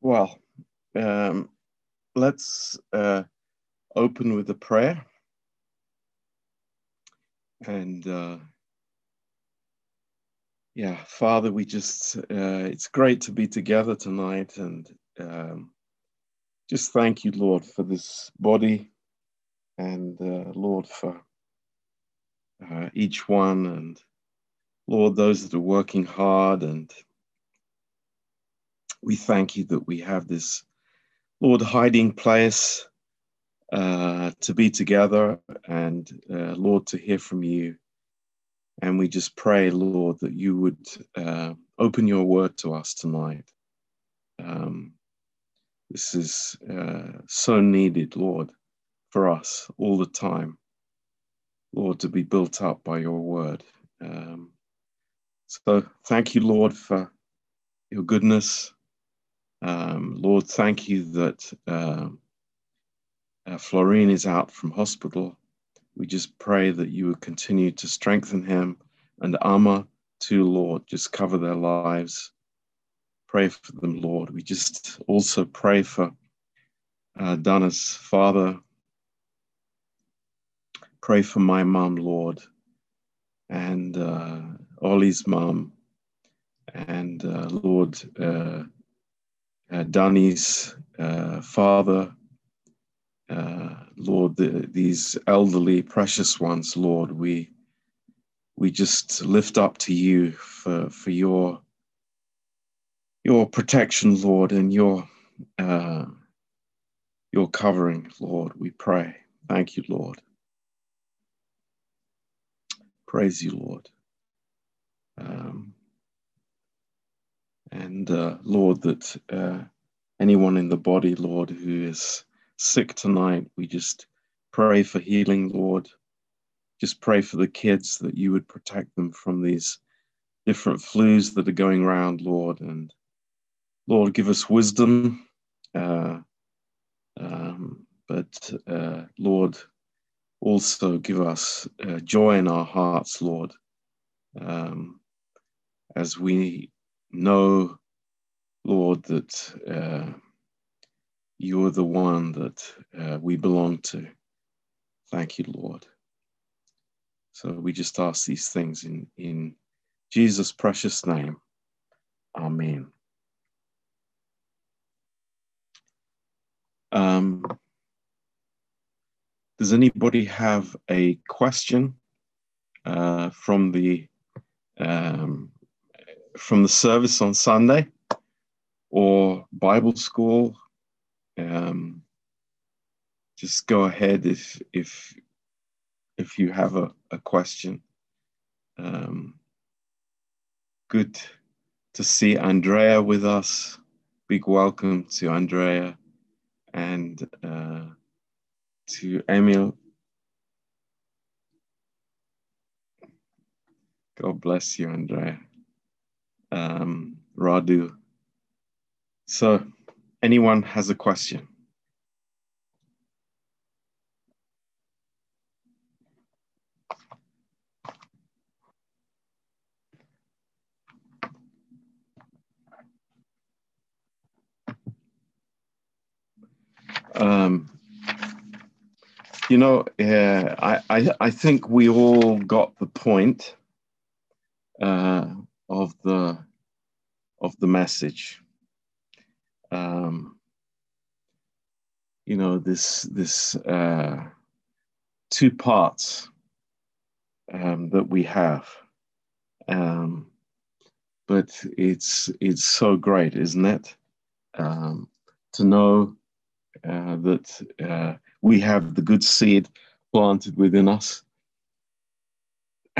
Well, um, let's uh, open with a prayer. And uh, yeah, Father, we just, uh, it's great to be together tonight. And um, just thank you, Lord, for this body and uh, Lord, for uh, each one. And Lord, those that are working hard and we thank you that we have this, Lord, hiding place uh, to be together and, uh, Lord, to hear from you. And we just pray, Lord, that you would uh, open your word to us tonight. Um, this is uh, so needed, Lord, for us all the time. Lord, to be built up by your word. Um, so thank you, Lord, for your goodness. Um, Lord, thank you that uh, uh, Florine is out from hospital. We just pray that you would continue to strengthen him and Amma too, Lord. Just cover their lives. Pray for them, Lord. We just also pray for uh, father. Pray for my mom, Lord, and uh, Ollie's mom, and uh, Lord. Uh, Danny's uh, father, uh, Lord, the, these elderly, precious ones, Lord, we we just lift up to you for for your your protection, Lord, and your uh, your covering, Lord. We pray. Thank you, Lord. Praise you, Lord. Um, and uh, Lord, that uh, anyone in the body, Lord, who is sick tonight, we just pray for healing, Lord. Just pray for the kids that you would protect them from these different flus that are going around, Lord. And Lord, give us wisdom. Uh, um, but uh, Lord, also give us uh, joy in our hearts, Lord, um, as we know, Lord, that uh, you're the one that uh, we belong to. Thank you, Lord. So we just ask these things in, in Jesus' precious name. Amen. Um, does anybody have a question uh, from the um, from the service on Sunday or Bible school, um, just go ahead if if if you have a, a question. Um, good to see Andrea with us. Big welcome to Andrea and uh, to Emil. God bless you, Andrea um, Radu. So, anyone has a question? Um, you know, I, I, I think we all got the point. Uh, of the of the message. Um, you know this this uh, two parts um, that we have, um, but it's it's so great, isn't it, um, to know uh, that uh, we have the good seed planted within us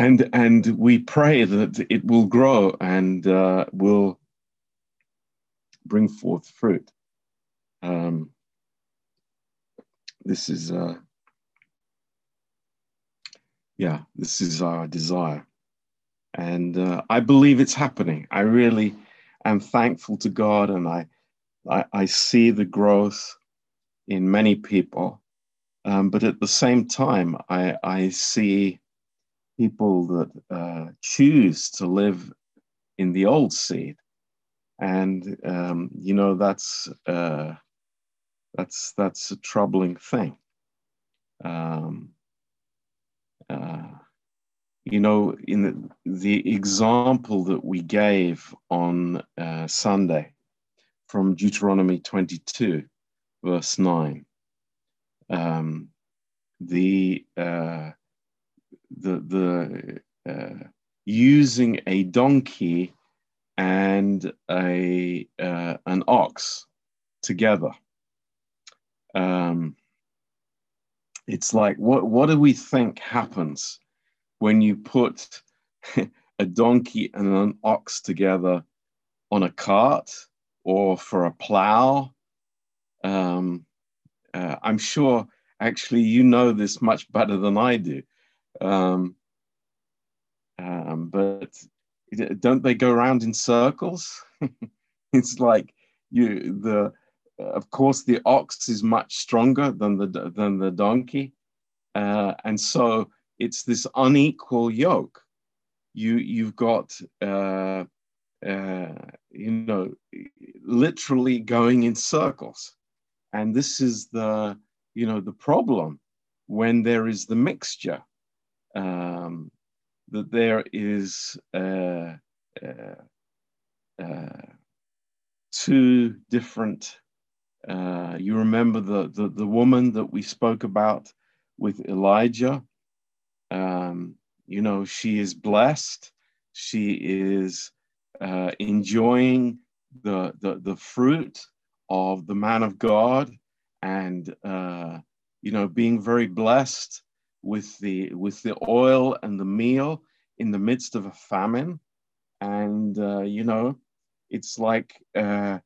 and and we pray that it will grow and uh, will bring forth fruit. Um, this is uh, yeah, this is our desire, and uh, I believe it's happening. I really am thankful to God, and I I, I see the growth in many people, um, but at the same time, I I see people that uh, choose to live in the old seed and um, you know that's uh, that's that's a troubling thing. Um, uh, you know, in the, the, example that we gave on uh, Sunday from Deuteronomy 22, verse 9, um, the uh, the the uh, using a donkey and a uh, an ox together. Um, it's like what what do we think happens when you put a donkey and an ox together on a cart or for a plow? Um, uh, I'm sure actually you know this much better than I do. Um, um, but don't they go around in circles? it's like you the of course the ox is much stronger than the than the donkey, uh, and so it's this unequal yoke. You you've got uh, uh, you know literally going in circles, and this is the you know the problem when there is the mixture. Um, that there is uh, two different. Uh, you remember the, the, the woman that we spoke about with Elijah. Um, you know, she is blessed. She is uh, enjoying the, the the fruit of the man of God, and uh, you know, being very blessed with the with the oil and the meal in the midst of a famine. And uh, you know it's like uh,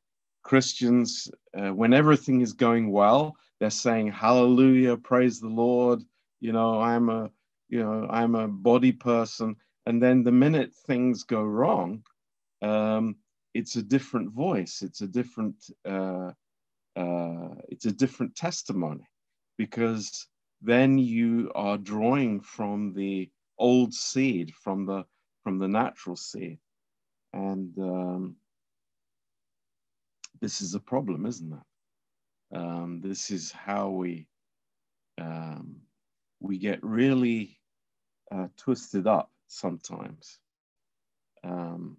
christians uh, when everything is going well they're saying hallelujah praise the lord. You know i'm a you know i'm a body person. And then the minute things go wrong um, it's a different voice. It's a different uh, uh, it's a different testimony. Because then you are drawing from the old seed, from the from the natural seed, and um, this is a problem, isn't it? Um, this is how we um, we get really uh, twisted up sometimes. Um,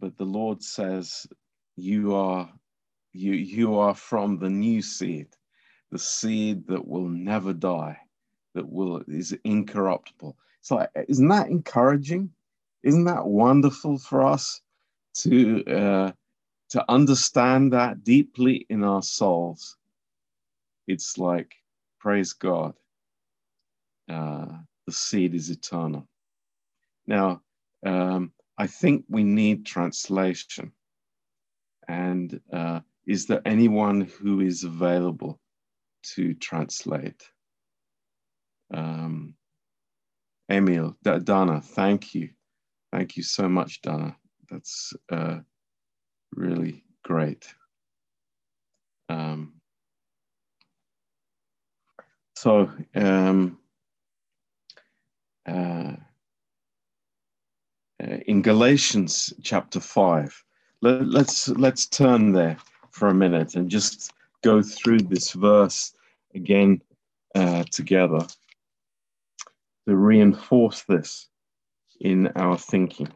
but the Lord says, "You are you you are from the new seed." The seed that will never die, that will is incorruptible. So isn't that encouraging? Isn't that wonderful for us to uh, to understand that deeply in our souls? It's like praise God. Uh, the seed is eternal. Now, um, I think we need translation. And uh, is there anyone who is available to translate. Um, Emil, D- Dana, thank you. Thank you so much, Dana. That's uh, really great. Um, so, um, uh, uh in Galatians chapter 5, let, let's, let's turn there for a minute and just go through this verse again uh, together to reinforce this in our thinking.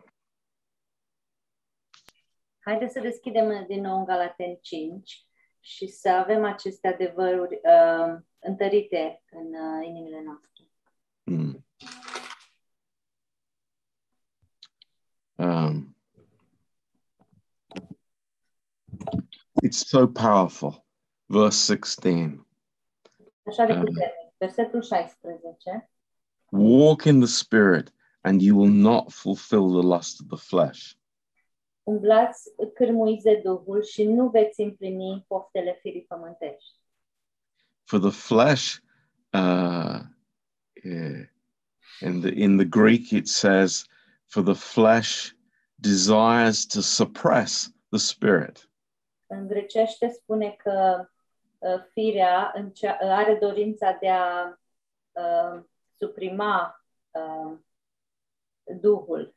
Haideți să deschidem din nou în Galaten 5 și să avem aceste adevăruri uh, întărite în uh, inimile noastre. Mm. Um, it's so powerful. Verse 16. Așa de puternic. Versetul 16. Walk in the Spirit, and you will not fulfill the lust of the flesh. Umblați cârmuiți de Duhul și nu veți împlini poftele firii pământești. For the flesh, uh, in the in the Greek it says, for the flesh desires to suppress the spirit. În grecește spune că Uh, firea are dorința de a uh, suprima uh, Duhul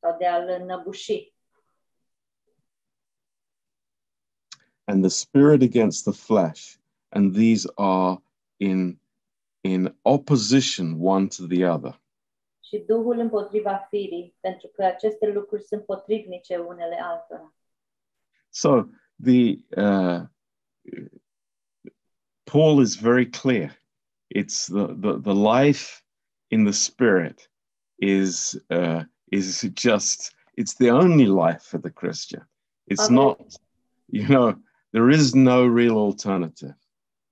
sau de a-l înăbuși. and the spirit against the flesh, and these are in in opposition one to the other. și Duhul împotriva firii, pentru că aceste lucruri sunt potrivnice unele altora. So the uh, Paul is very clear. It's the, the, the life in the spirit is uh, is just it's the only life for the Christian. It's Amen. not, you know, there is no real alternative.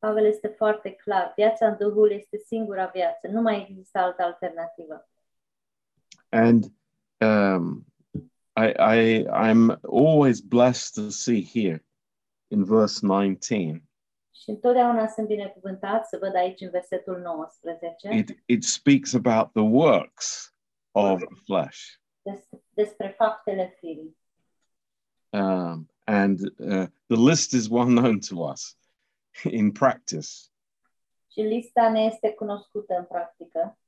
Pavel este foarte clar. Viața în Duhul este singura viață. Nu mai există altă alternativă. And um, I, I I'm always blessed to see here in verse 19. Și întotdeauna sunt binecuvântat să văd aici în versetul 19 It it speaks about the works of the flesh. des- despre faptele firii. Um, and uh, the list is well known to us in practice. Și lista ne este cunoscută în practică.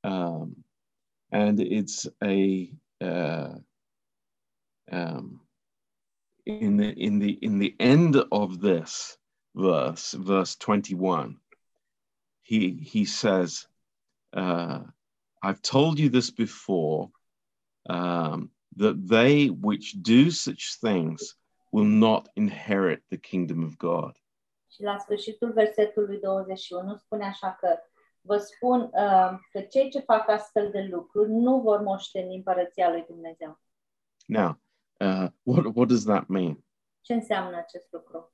Um, and it's a uh, um, in the in the in the end of this verse, verse 21, he he says, uh, I've told you this before, um, that they which do such things will not inherit the kingdom of God. Și la sfârșitul versetului 21 spune așa că vă spun uh, că cei ce fac astfel de lucruri nu vor moșteni împărăția lui Dumnezeu. Now, uh, what what does that mean? Ce înseamnă acest lucru?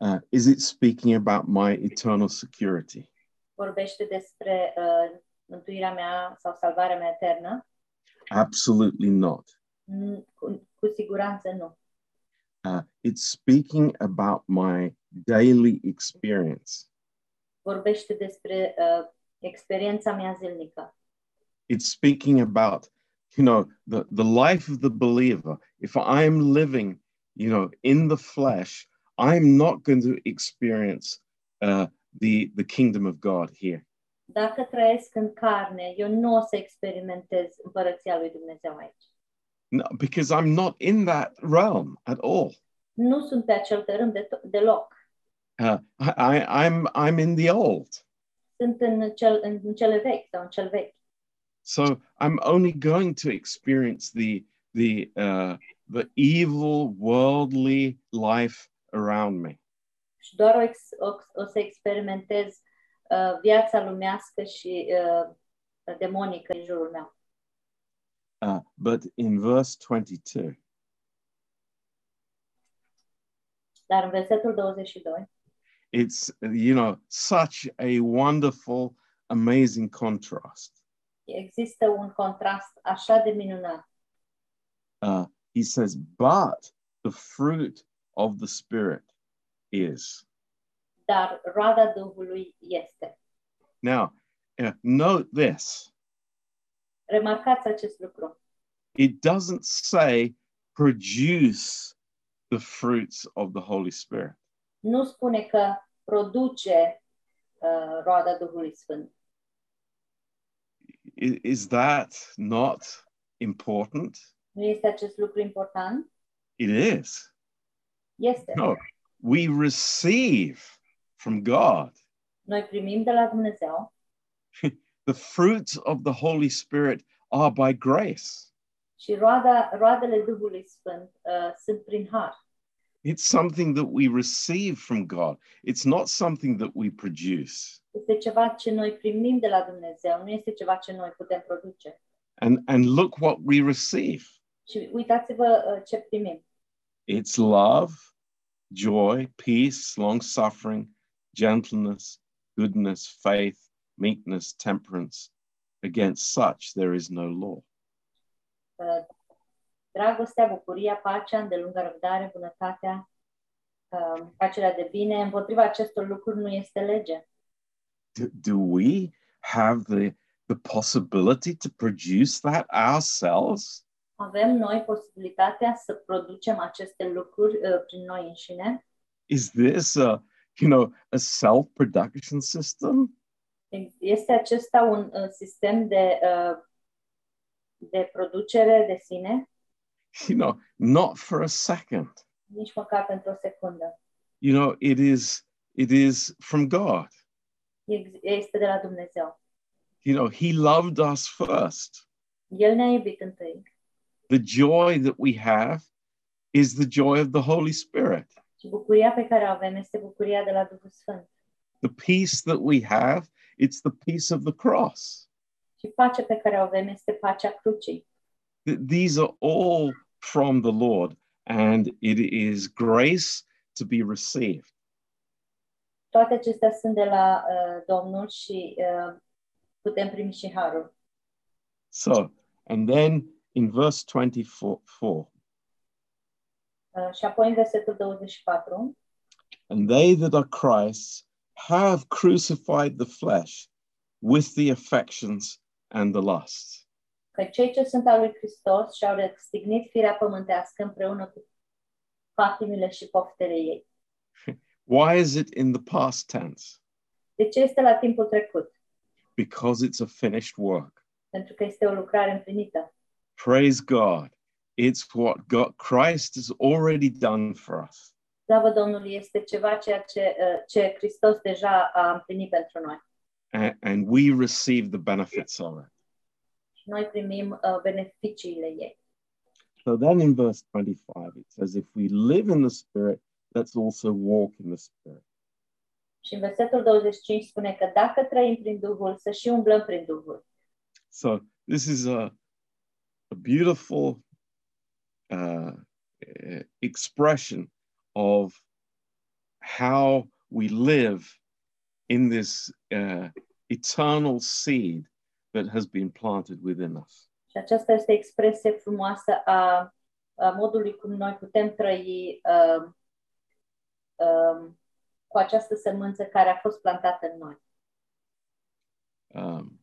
Uh, is it speaking about my eternal security? Vorbește despre uh, mântuirea mea sau salvarea mea eternă? Absolutely not. Mm, Cu, cu siguranță nu. Uh, it's speaking about my daily experience. Vorbește despre uh, experiența mea zilnică. It's speaking about, you know, the, the life of the believer. If I'm living, you know, in the flesh, I'm not going to experience uh, the, the kingdom of God here. Dacă trăiesc în carne, eu nu o să experimentez împărăția lui Dumnezeu aici. No, because I'm not in that realm at all. Nu sunt pe acel tărâm de deloc. Uh, I, I'm, I'm in the old. Sunt în, cel, în cele vechi sau în cel vechi. So I'm only going to experience the the uh, the evil worldly life around me. Și doar o, ex, o, o să experimentez uh, viața lumească și uh, demonică în jurul meu. Uh, but in verse 22, Dar în versetul 22 it's you know such a wonderful, amazing contrast. există un contrast așa de minunat. Uh, he says, "But the fruit of the Spirit is." Dar roada Duhului este. Now, uh, note this: Remarcați acest lucru. it doesn't say produce the fruits of the Holy Spirit. Nu spune că produce uh, roada Duhului Sfânt. I- is that not important? Nu este acest lucru important? It is. Este. No, we receive from God Noi primim de la Dumnezeu the fruits of the Holy Spirit are by grace. și roada, roadele Duhului Sfânt uh, sunt prin har. It's something that we receive from God. It's not something that we produce. Este ceva ce noi primim de la Dumnezeu, nu este ceva ce noi putem produce. And and look what we receive. Și uitați-vă uh, ce primim. It's love, joy, peace, long suffering, gentleness, goodness, faith, meekness, temperance. Against such there is no law. Uh, dragostea, bucuria, pacea, îndelungă răbdare, bunătatea, uh, facerea de bine. Împotriva acestor lucruri nu este lege. Do, do we have the, the possibility to produce that ourselves? Avem noi posibilitatea să producem aceste lucruri uh, prin noi înșine. Is this a, you know, a self-production system? Este acesta un uh, sistem de, uh, de producere de sine? You know, not for a second. nici măcar pentru o secundă. You know, it is it is from God. Ex- Este de la Dumnezeu. You know, He loved us first. El ne-a iubit întâi The joy that we have is the joy of the Holy Spirit. și bucuria pe care o avem este bucuria de la Duhul Sfânt. The peace that we have, it's the peace of the cross. Și pacea pe care o avem este pacea crucii. These are all from the Lord, and it is grace to be received. Toate acestea sunt de la uh, Domnul și uh, putem primi și harul. So, and then in verse 24, Uh, și apoi în versetul 24, and they that are Christ's have crucified the flesh with the affections and the lusts. că cei ce sunt al lui Hristos și-au răstignit firea pământească împreună cu patimile și poftele ei. Why is it in the past tense? De ce este la timpul trecut? Because it's a finished work. Pentru că este o lucrare împlinită. Praise God. It's what God, Christ has already done for us. Slavă Domnului este ceva ceea ce, uh, ce Hristos deja a împlinit pentru noi. And, and we receive the benefits of it. Și noi primim uh, beneficiile ei. So then in verse 25, it says, If we live in the Spirit, let's also walk in the Spirit. Și în versetul 25 spune că dacă trăim prin Duhul, să și umblăm prin Duhul. So this is a, a beautiful uh, expression of how we live in this uh, eternal seed that has been planted within us. Și aceasta este expresie frumoasă a, a modului cum noi putem trăi uh, uh, cu această sămânță care a fost plantată în noi. Um,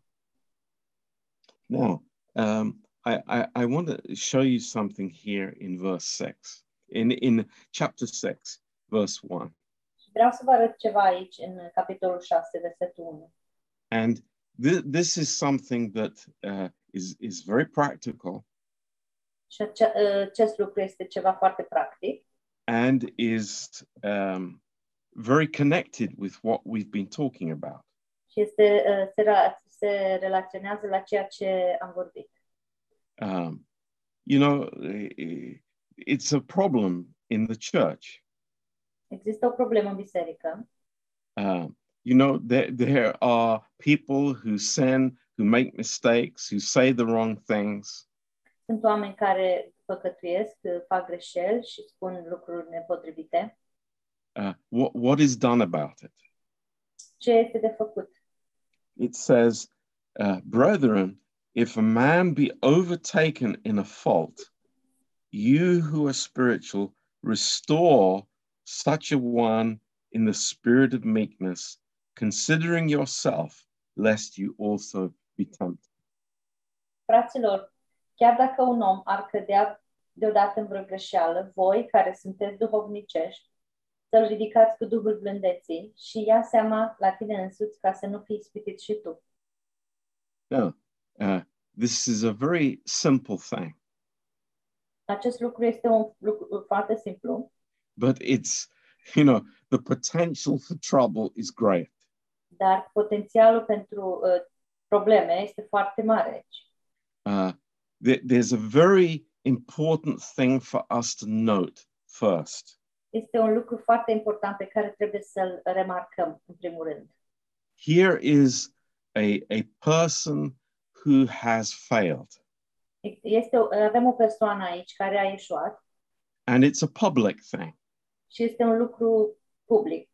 now, um, I, I, I want to show you something here in verse 6, in, in chapter 6, verse 1. Și vreau să vă arăt ceva aici în capitolul 6, versetul 1. And th- this is something that uh, is, is very practical Și ace- uh, acest lucru este ceva foarte practic and is um, very connected with what we've been talking about. și este, uh, se, se relaționează la ceea ce am vorbit. Um, you know, it's a problem in the church. Există o problemă în biserică. Uh, you know, there, there are people who sin, who make mistakes, who say the wrong things. Sunt oameni care păcătuiesc, fac greșeli și spun lucruri nepotrivite. Uh, what, what is done about it? Ce este de făcut? It says, uh, Brethren, if a man be overtaken in a fault, you who are spiritual, restore such a one in the spirit of meekness, considering yourself, lest you also be tempted. Fraților, chiar dacă un om ar cădea deodată în vreo greșeală, voi, care sunteți duhovnicești, să-l ridicați cu Duhul blândeții și ia seama la tine însuți ca să nu fii ispitit și tu. Now, uh, this is a very simple thing, Acest lucru este un lucru foarte simplu, but it's, you know, the potential for trouble is great. dar potențialul pentru uh, probleme este foarte mare aici. Uh, there- there's a very important thing for us to note first. Este un lucru foarte important pe care trebuie să-l remarcăm, în primul rând. Here is a, a person who has failed, Este, o- avem o persoană aici care a ieșuat and it's a public thing. și este un lucru public.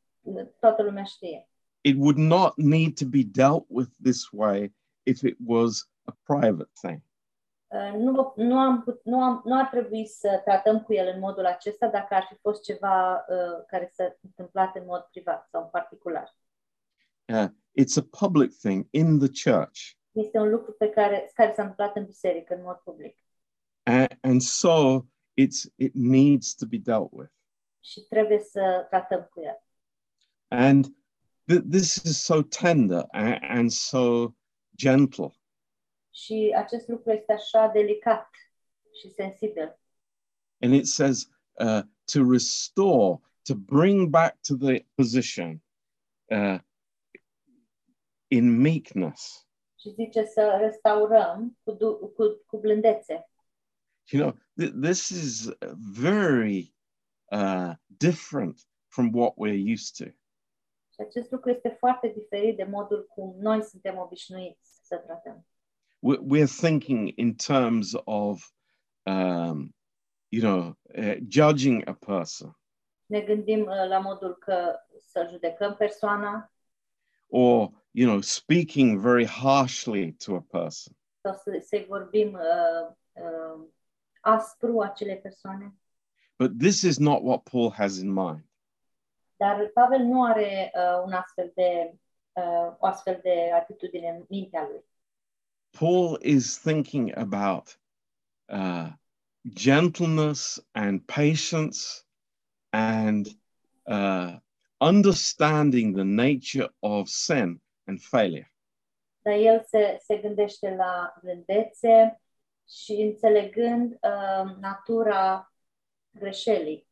Toată lumea știe. It would not need to be dealt with this way if it was a private thing. Uh, Nu, nu, am, put- nu, am, nu ar trebui să tratăm cu el în modul acesta dacă ar fi fost ceva uh, care s-a întâmplat în mod privat sau în particular. Uh, it's a public thing in the church. Este un lucru pe care, care s-a întâmplat în biserică în mod public And, and so it's, it needs to be dealt with. și trebuie să tratăm cu el. And th- this is so tender and, and so gentle. Și acest lucru este așa delicat și sensibil. And it says, uh, to restore, to bring back to the position uh, in meekness. Și zice să restaurăm cu, du- cu, cu blândețe. You know, th- this is very uh, different from what we're used to. Și acest lucru este foarte diferit de modul cum noi suntem obișnuiți să tratăm. We're, we're thinking in terms of, um, you know, uh, judging a person Ne gândim uh, la modul că să judecăm persoana or, you know, speaking very harshly to a person. sau să, să vorbim uh, uh, aspru acele persoane. But this is not what Paul has in mind. Dar Pavel nu are uh, un astfel de, uh, o astfel de atitudine în mintea lui. Paul is thinking about uh, gentleness and patience and uh, understanding the nature of sin and failure. Dar el se, se gândește la blândețe și înțelegând uh, natura greșelii.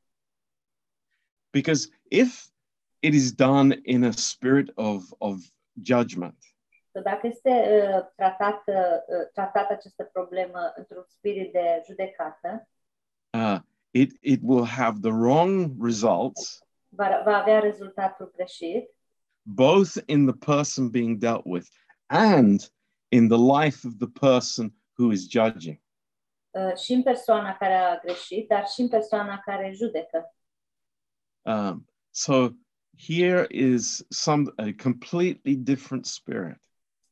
Because if it is done in a spirit of, of judgment, Că dacă este uh, tratată, uh, tratată această problemă într-un spirit de judecată, uh, it, it will have the wrong results, va, va avea rezultatul greșit, both in the person being dealt with and in the life of the person who is judging. uh, și în persoana care a greșit, dar și în persoana care judecă. Um, so here is some a completely different spirit.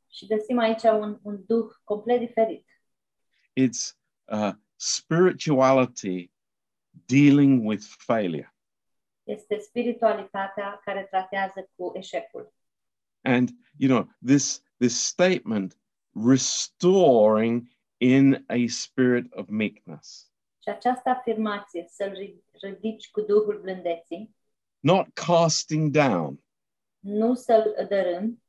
Și găsim aici un, un duh complet diferit. It's uh, spirituality dealing with failure. Este spiritualitatea care tratează cu eșecul. And you know this this statement restoring in a spirit of meekness, Și această afirmație, să-l ri- ridici cu Duhul blândeții, not casting down, nu să-l dărâm,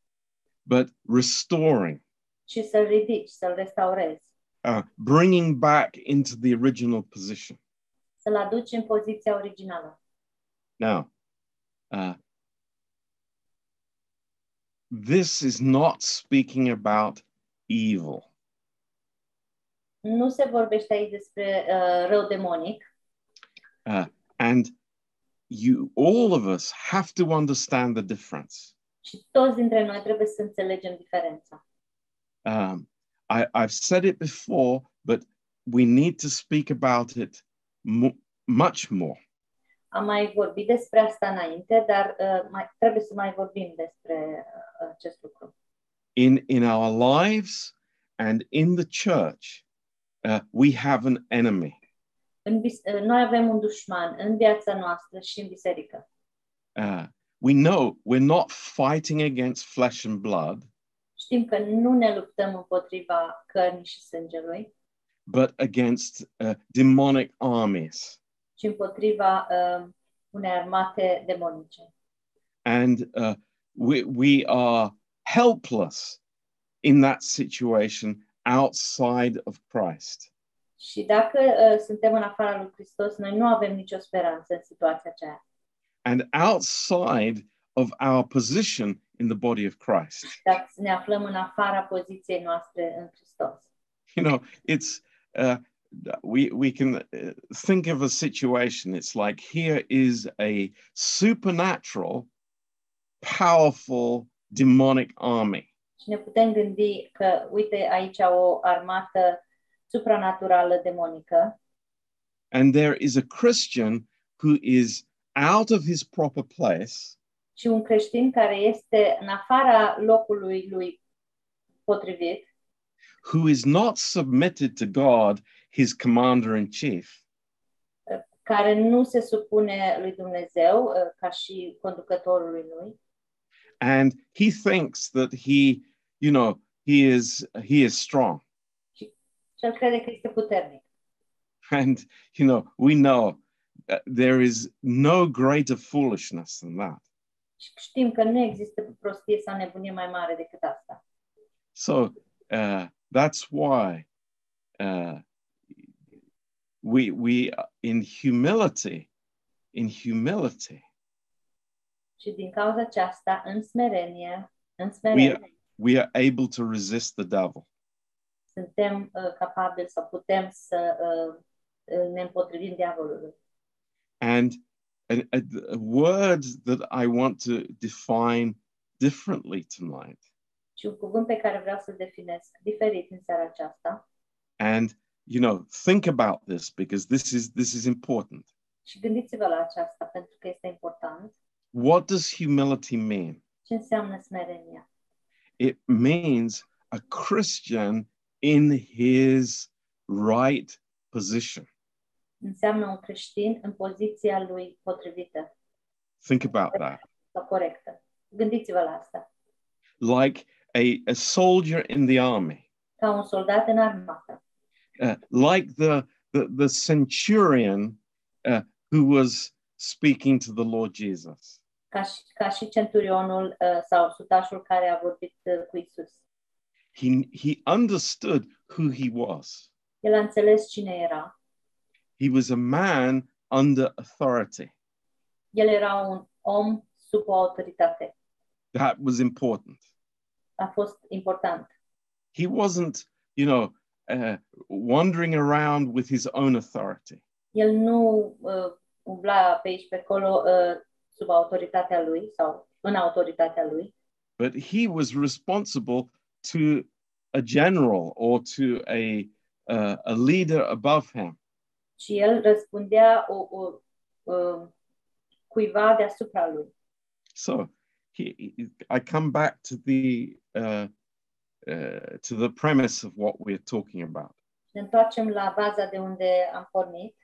but restoring, ci să-l ridici, să-l restaurezi, uh, bringing back into the original position. să-l aduci în poziția originală. Now, uh, this is not speaking about evil. Nu se vorbește aici despre uh, rău demonic Uh, and you, all of us, have to understand the difference. și toți dintre noi trebuie să înțelegem diferența. Um, I, I've said it before, but we need to speak about it mo- much more. Am mai vorbit despre asta înainte, dar uh, mai, trebuie să mai vorbim despre uh, acest lucru. In, in our lives and in the church, uh, we have an enemy. În uh, noi avem un dușman în viața noastră și în biserică. Uh, we know we're not fighting against flesh and blood, Știm că nu ne luptăm împotriva cărnii și sângelui, but against uh, demonic armies. Împotriva uh, unei armate demonice. And uh, we, we are helpless in that situation outside of Christ. Și dacă uh, suntem în afara lui Hristos, noi nu avem nicio speranță în situația aceea. and outside of our position in the body of Christ. Dacă ne aflăm în afara poziției noastre în Hristos. You know, it's uh, we we can uh, think of a situation. It's like here is a supernatural, powerful demonic army, Și ne putem gândi că, uite, aici o armată supranaturală demonică. And there is a Christian who is out of his proper place, și un creștin care este în afara locului lui potrivit, who is not submitted to God, his commander in chief, care nu se supune lui Dumnezeu uh, ca și conducătorului lui and he thinks that he, you know, he is he is strong. și el crede că este puternic. And, you know, we know uh, there is no greater foolishness than that. Și știm că nu există prostie sau nebunie mai mare decât asta. So uh, that's why uh, we we in humility, in humility, Și din cauza aceasta, în smerenie, în we are, we are able to resist the devil. suntem uh, capabili sau putem să uh, uh, ne împotrivim diavolului. And a, a, a word that I want to define differently tonight. Și un cuvânt pe care vreau să-l definesc diferit în seara aceasta And you know, think about this because this is this is important. și gândiți-vă la aceasta pentru că este important. What does humility mean? Ce înseamnă smerenia? It means a Christian in his right position. Înseamnă un creștin în poziția lui potrivită Think about that. corectă. Gândiți-vă la asta. Like a, a soldier in the army, Ca un soldat în armată, uh, like the, the, the centurion uh, who was speaking to the Lord Jesus. ca și, ca și centurionul uh, sau sutașul care a vorbit uh, cu Isus. He, he understood who he was. El a înțeles cine era. He was a man under authority. El era un om sub o autoritate. That was important. A fost important. He wasn't, you know, uh, wandering around with his own authority. El nu uh, umbla pe aici, pe acolo, uh, sub autoritatea lui sau în autoritatea lui, but he was responsible to a general or to a uh, a leader above him. ci el răspundea o, o, uh, cuiva deasupra lui. So he- I come back to the uh, uh, to the premise of what we're talking about. Ne întoarcem la baza de unde am pornit,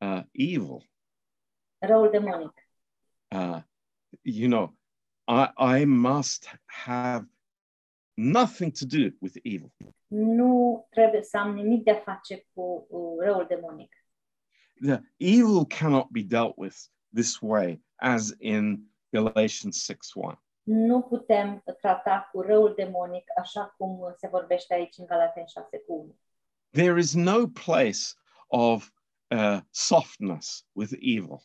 Uh, evil. răul demonic. Uh, you know, I I must have nothing to do with evil. Nu trebuie să am nimic de a face cu răul demonic. The evil cannot be dealt with this way, as in Galatians 6 1. Nu putem trata cu răul demonic așa cum se vorbește aici în Galaten 6 cu 1. there is no place of uh, softness with evil.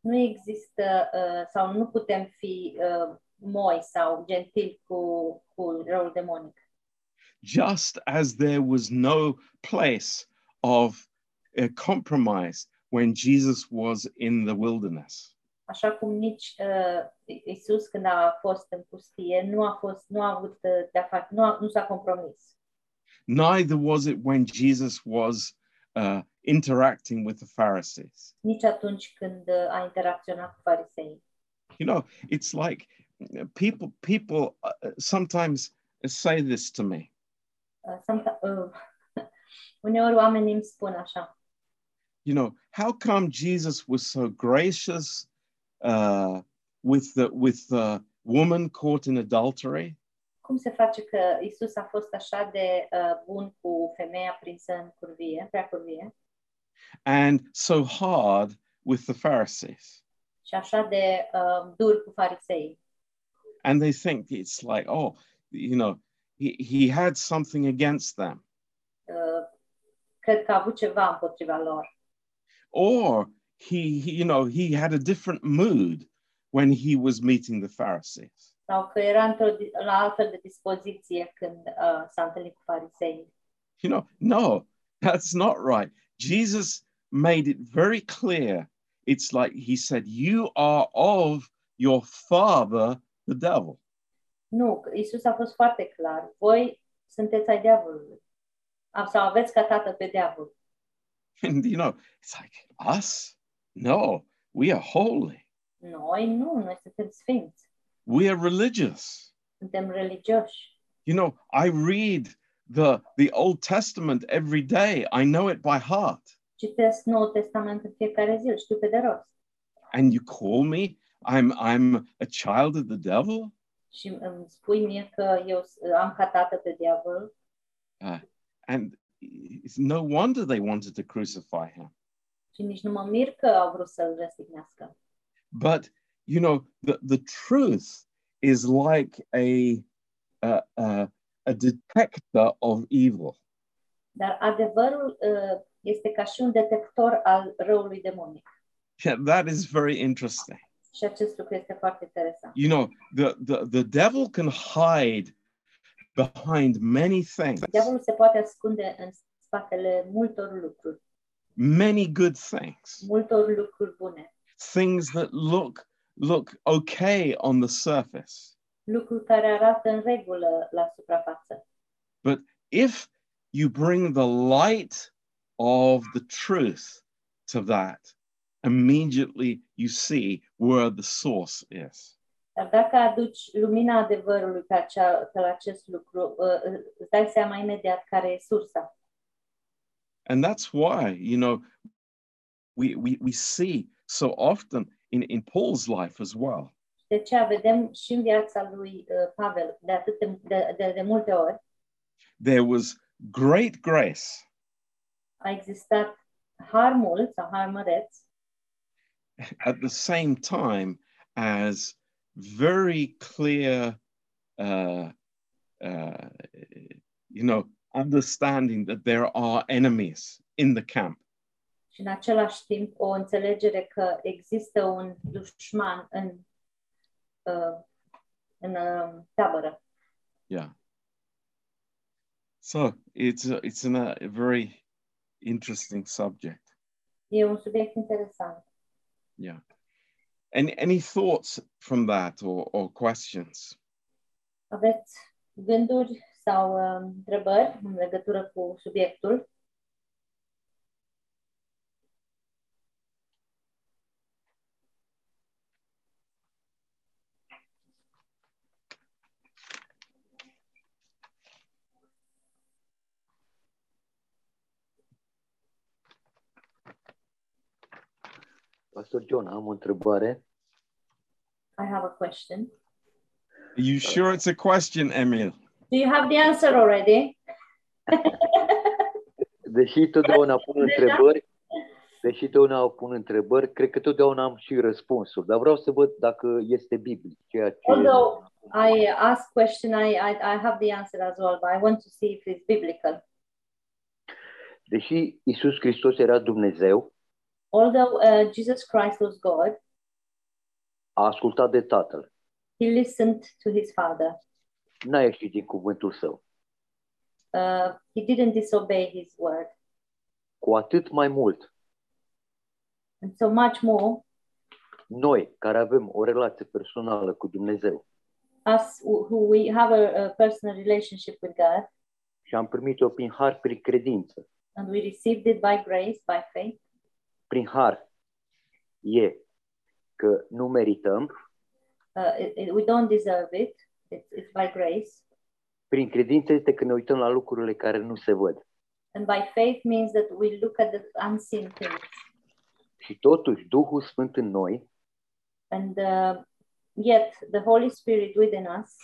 Nu există uh, sau nu putem fi uh, moi sau gentili cu, cu răul demonic. Just as there was no place of uh, compromise when Jesus was in the wilderness. Așa cum nici uh, Isus când a fost în pustie nu a fost nu a avut de a nu, a, nu s-a compromis. Neither was it when Jesus was uh, interacting with the Pharisees. Nici atunci când a interacționat cu farisei. You know, it's like people people uh, sometimes say this to me. Uh, someti- uh, uneori oamenii îmi spun așa, you know how come jesus was so gracious uh, with the with the woman caught in adultery cum se face că Isus a fost așa de uh, bun cu femeia prinsă în curvie, prea curvie, and so hard with the pharisees și așa de uh, dur cu farisei. and they think it's like oh you know he, he had something against them Uh, cred că a avut ceva împotriva lor. or he, he you know he had a different mood when he was meeting the pharisees Sau că era într-o, la altfel de dispoziție când uh, s-a întâlnit cu farisei. you know no that's not right jesus made it very clear it's like he said you are of your father the devil Nu, Isus a fost foarte clar. Voi sunteți ai diavolului. Sau aveți ca tată pe diavol. and you know it's like us no we are holy. Noi nu, noi suntem sfinți. we are religious. Suntem religioși. you know i read the the old testament every day. I know it by heart. Citesc Noul Testament în fiecare zi, știu pe de rost. and you call me i'm i'm a child of the devil? Și îmi spui mie că eu am ca tată pe diavol. Uh, and it's no wonder they wanted to crucify him și nici nu mă mir că au vrut să-l răstignească. but you know the, the truth is like a a, a, a detector of evil Dar adevărul uh, este ca și un detector al răului demonic. Yeah, that is very interesting. Și acest lucru este foarte interesant. You know, the, the, the devil can hide behind many things, Diavolul se poate ascunde în spatele multor lucruri, many good things, multor lucruri bune, things that look look okay on the surface. lucruri care arată în regulă la suprafață. But if you bring the light of the truth to that, immediately you see where the source is. Dar dacă aduci lumina adevărului pe, acea, pe la acest lucru, uh, uh, îți dai seama imediat care e sursa. And that's why, you know, we, we, we see so often in, in Paul's life as well, De aceea vedem și în viața lui uh, Pavel de atât de, de, de multe ori? There was great grace, a existat har mult sau har măreț, at the same time as very clear, uh, uh, you know, understanding that there are enemies in the camp. și în același timp o înțelegere că există un dușman în, uh, în uh, tabără. Yeah. So it's a, it's an, a very interesting subject. E un subiect interesant. Yeah. Any any thoughts from that or, or questions? Aveți gânduri sau uh, întrebări în legătură cu subiectul? Pastor John, am o întrebare. I have a question. Are you sure it's a question, Emil? Do you have the answer already? Deși totdeauna pun întrebări, deși totdeauna pun întrebări, cred că totdeauna am și răspunsul. Dar vreau să văd dacă este biblic, ceea ce... Although I ask question, I, I, I have the answer as well, but I want to see if it's biblical. Deși Isus Hristos era Dumnezeu, Although uh, Jesus Christ was God, a ascultat de Tatăl. he listened to his Father. N-a ieșit din cuvântul său. Uh, he didn't disobey his word. Cu atât mai mult, And so much more, noi care avem o relație personală cu Dumnezeu us who who we have a, a personal relationship with God, și am primit-o prin har, prin credință. and we received it by grace, by faith. Prin har e că nu merităm, Uh, it, it- we don't deserve it. It's, it's by grace. prin credință este că ne uităm la lucrurile care nu se văd. And by faith means that we look at the unseen things. Și totuși Duhul Sfânt în noi And uh, yet, the Holy Spirit within us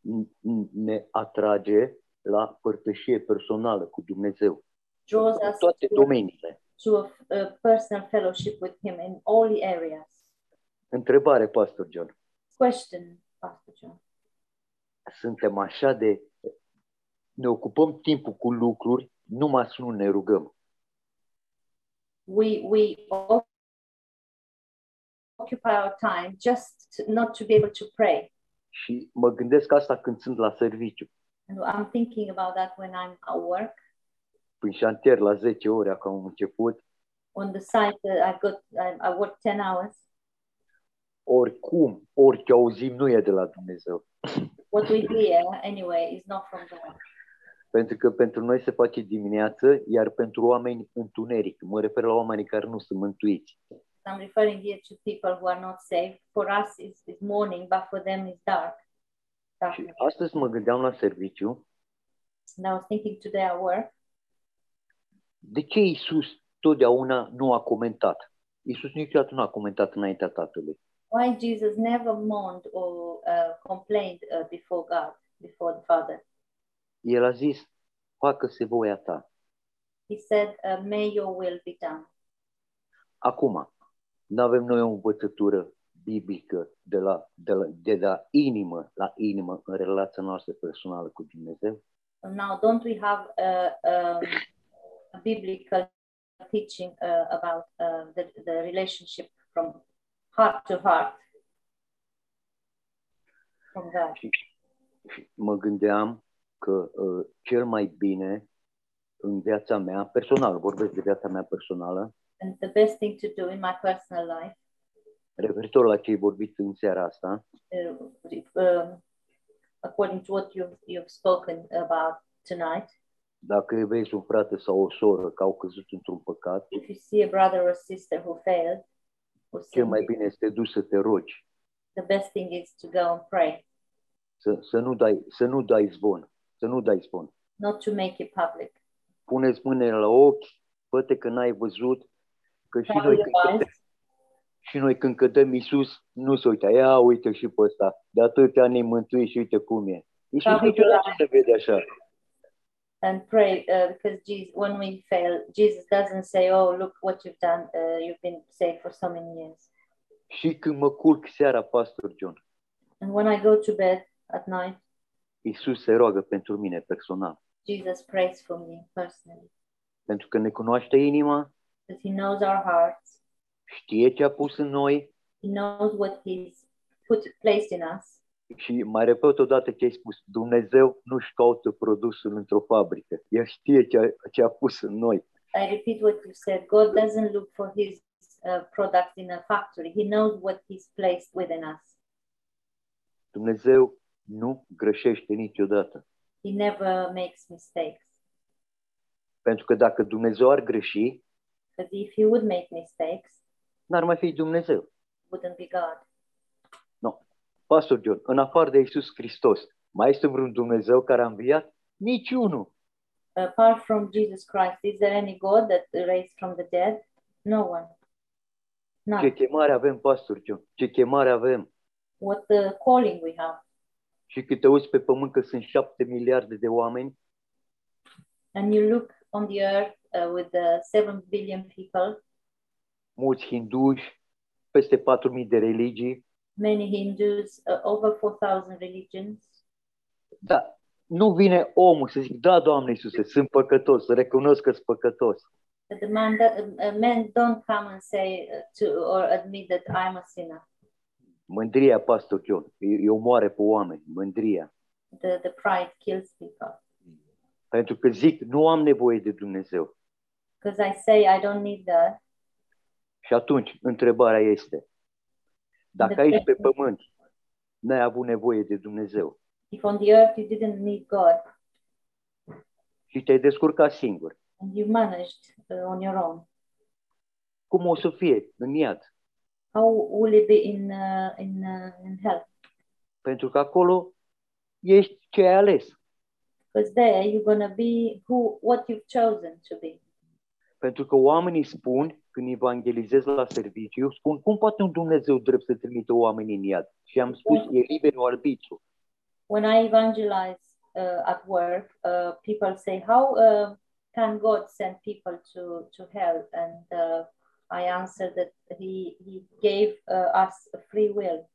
n- n- ne atrage la părtășie personală cu Dumnezeu. draws În us toate to, domeniile. to a, a personal fellowship with Him in all the areas. Întrebare, Pastor John. Question, Pastor John. Suntem așa de... Ne ocupăm timpul cu lucruri, numai să nu ne rugăm. We we o- occupy our time just to, not to be able to pray. Și mă gândesc asta când sunt la serviciu. And I'm thinking about that when I'm at work. Prin șantier la 10 ore, acum am început, On the site, uh, I got I, I work ten hours. Oricum, orice auzim nu e de la Dumnezeu. What we hear anyway is not from God. Pentru că pentru noi se face dimineață, iar pentru oameni întuneric. Mă refer la oamenii care nu sunt mântuiți. I'm referring here to people who are not saved. For us, it's, it's morning, but for them, it's dark. Și Darkness. astăzi mă gândeam la serviciu, And I was thinking today at work, de ce Isus totdeauna nu a comentat? Isus niciodată nu a comentat înaintea Tatălui. Why Jesus never moaned or uh, complained uh, before God, before the Father. El a zis, facă-se voia ta. He said, uh, May your will be done. Acum, nu avem noi o învățătură biblică de la, de, la, de la inimă la inimă în relația noastră personală cu Dumnezeu? Now, don't we have a, um, a biblical teaching uh, about uh, the, the relationship from heart to heart. From God. Și mă gândeam că uh, cel mai bine în viața mea personală, vorbesc de viața mea personală, And the best thing to do in my personal life, referitor la ce ai vorbit în seara asta, uh, um, according to what you've, you've spoken about tonight, dacă vezi un frate sau o soră că au căzut într-un păcat, if you see a brother or sister who failed, who cel sinned, mai bine este dus să te rogi, the best thing is to go and pray, să, să, nu, dai, să nu dai zvon, să nu dai zvon. not to make it public. Puneți mâinile la ochi, poate că n-ai văzut, că și Cover noi, your când eyes. cădem, și noi când cădem Iisus, nu se uita, ia uite și pe ăsta, de atâția ani mântui și uite cum e. Iisus Cover your niciodată eyes. nu se vede așa. And pray uh, because Jesus, when we fail, Jesus doesn't say, "Oh, look what you've done. Uh, you've been saved for so many years." Și când mă culc seara, Pastor John, And when I go to bed at night, Iisus se roagă pentru mine personal. Jesus prays for me personally Pentru că ne cunoaște inima, because He knows our hearts. știe ce a pus în noi He knows what He's put placed in us. Și mai repet odată ce ai spus, Dumnezeu nu-și caută produsul într-o fabrică. El știe ce a, ce a pus în noi. I repeat what you said. God doesn't look for His uh, products in a factory. He knows what He's placed within us. Dumnezeu nu greșește niciodată. He never makes mistakes. Pentru că dacă Dumnezeu ar greși, Because if He would make mistakes, n-ar mai fi Dumnezeu. wouldn't be God. Pastor John, în afară de Iisus Hristos, mai este vreun Dumnezeu care a înviat? Niciunul. apart from Jesus Christ, is there any God that raised from the dead? No one. Ce None. chemare avem, Pastor John? Ce chemare avem? What the calling we have. Și când te uiți pe pământ că sunt șapte miliarde de oameni, And you look on the earth uh, with the seven billion people, mulți hinduși, peste 4.000 de religii, many Hindus, uh, over 4,000 religions. dar nu vine omul să zic, da, Doamne Iisuse, sunt păcătos, să recunosc că sunt păcătos. But the man, that, uh, men don't come and say uh, to or admit that I'm a sinner. Mândria, Pastor John, e, e omoare pe oameni, mândria. The, the pride kills people. Pentru că zic, nu am nevoie de Dumnezeu. Because I say I don't need that. Și atunci, întrebarea este, dacă aici pe pământ n-ai avut nevoie de Dumnezeu If on the earth you didn't need God și te-ai descurcat singur, and you managed uh, on your own, cum o să fie în iad? how will it be in uh, in uh, in hell? Pentru că acolo ești ce ai ales. Because there you're gonna be who what you've chosen to be. Pentru că oamenii spun, când evangelizez la serviciu, spun, cum poate un Dumnezeu drept să trimită oamenii în iad? Și am spus, e liberul arbitru. When I evangelize uh, at work, uh, people say, "How uh, can God send people to to hell?" And uh, I answer that He He gave uh, us a free will.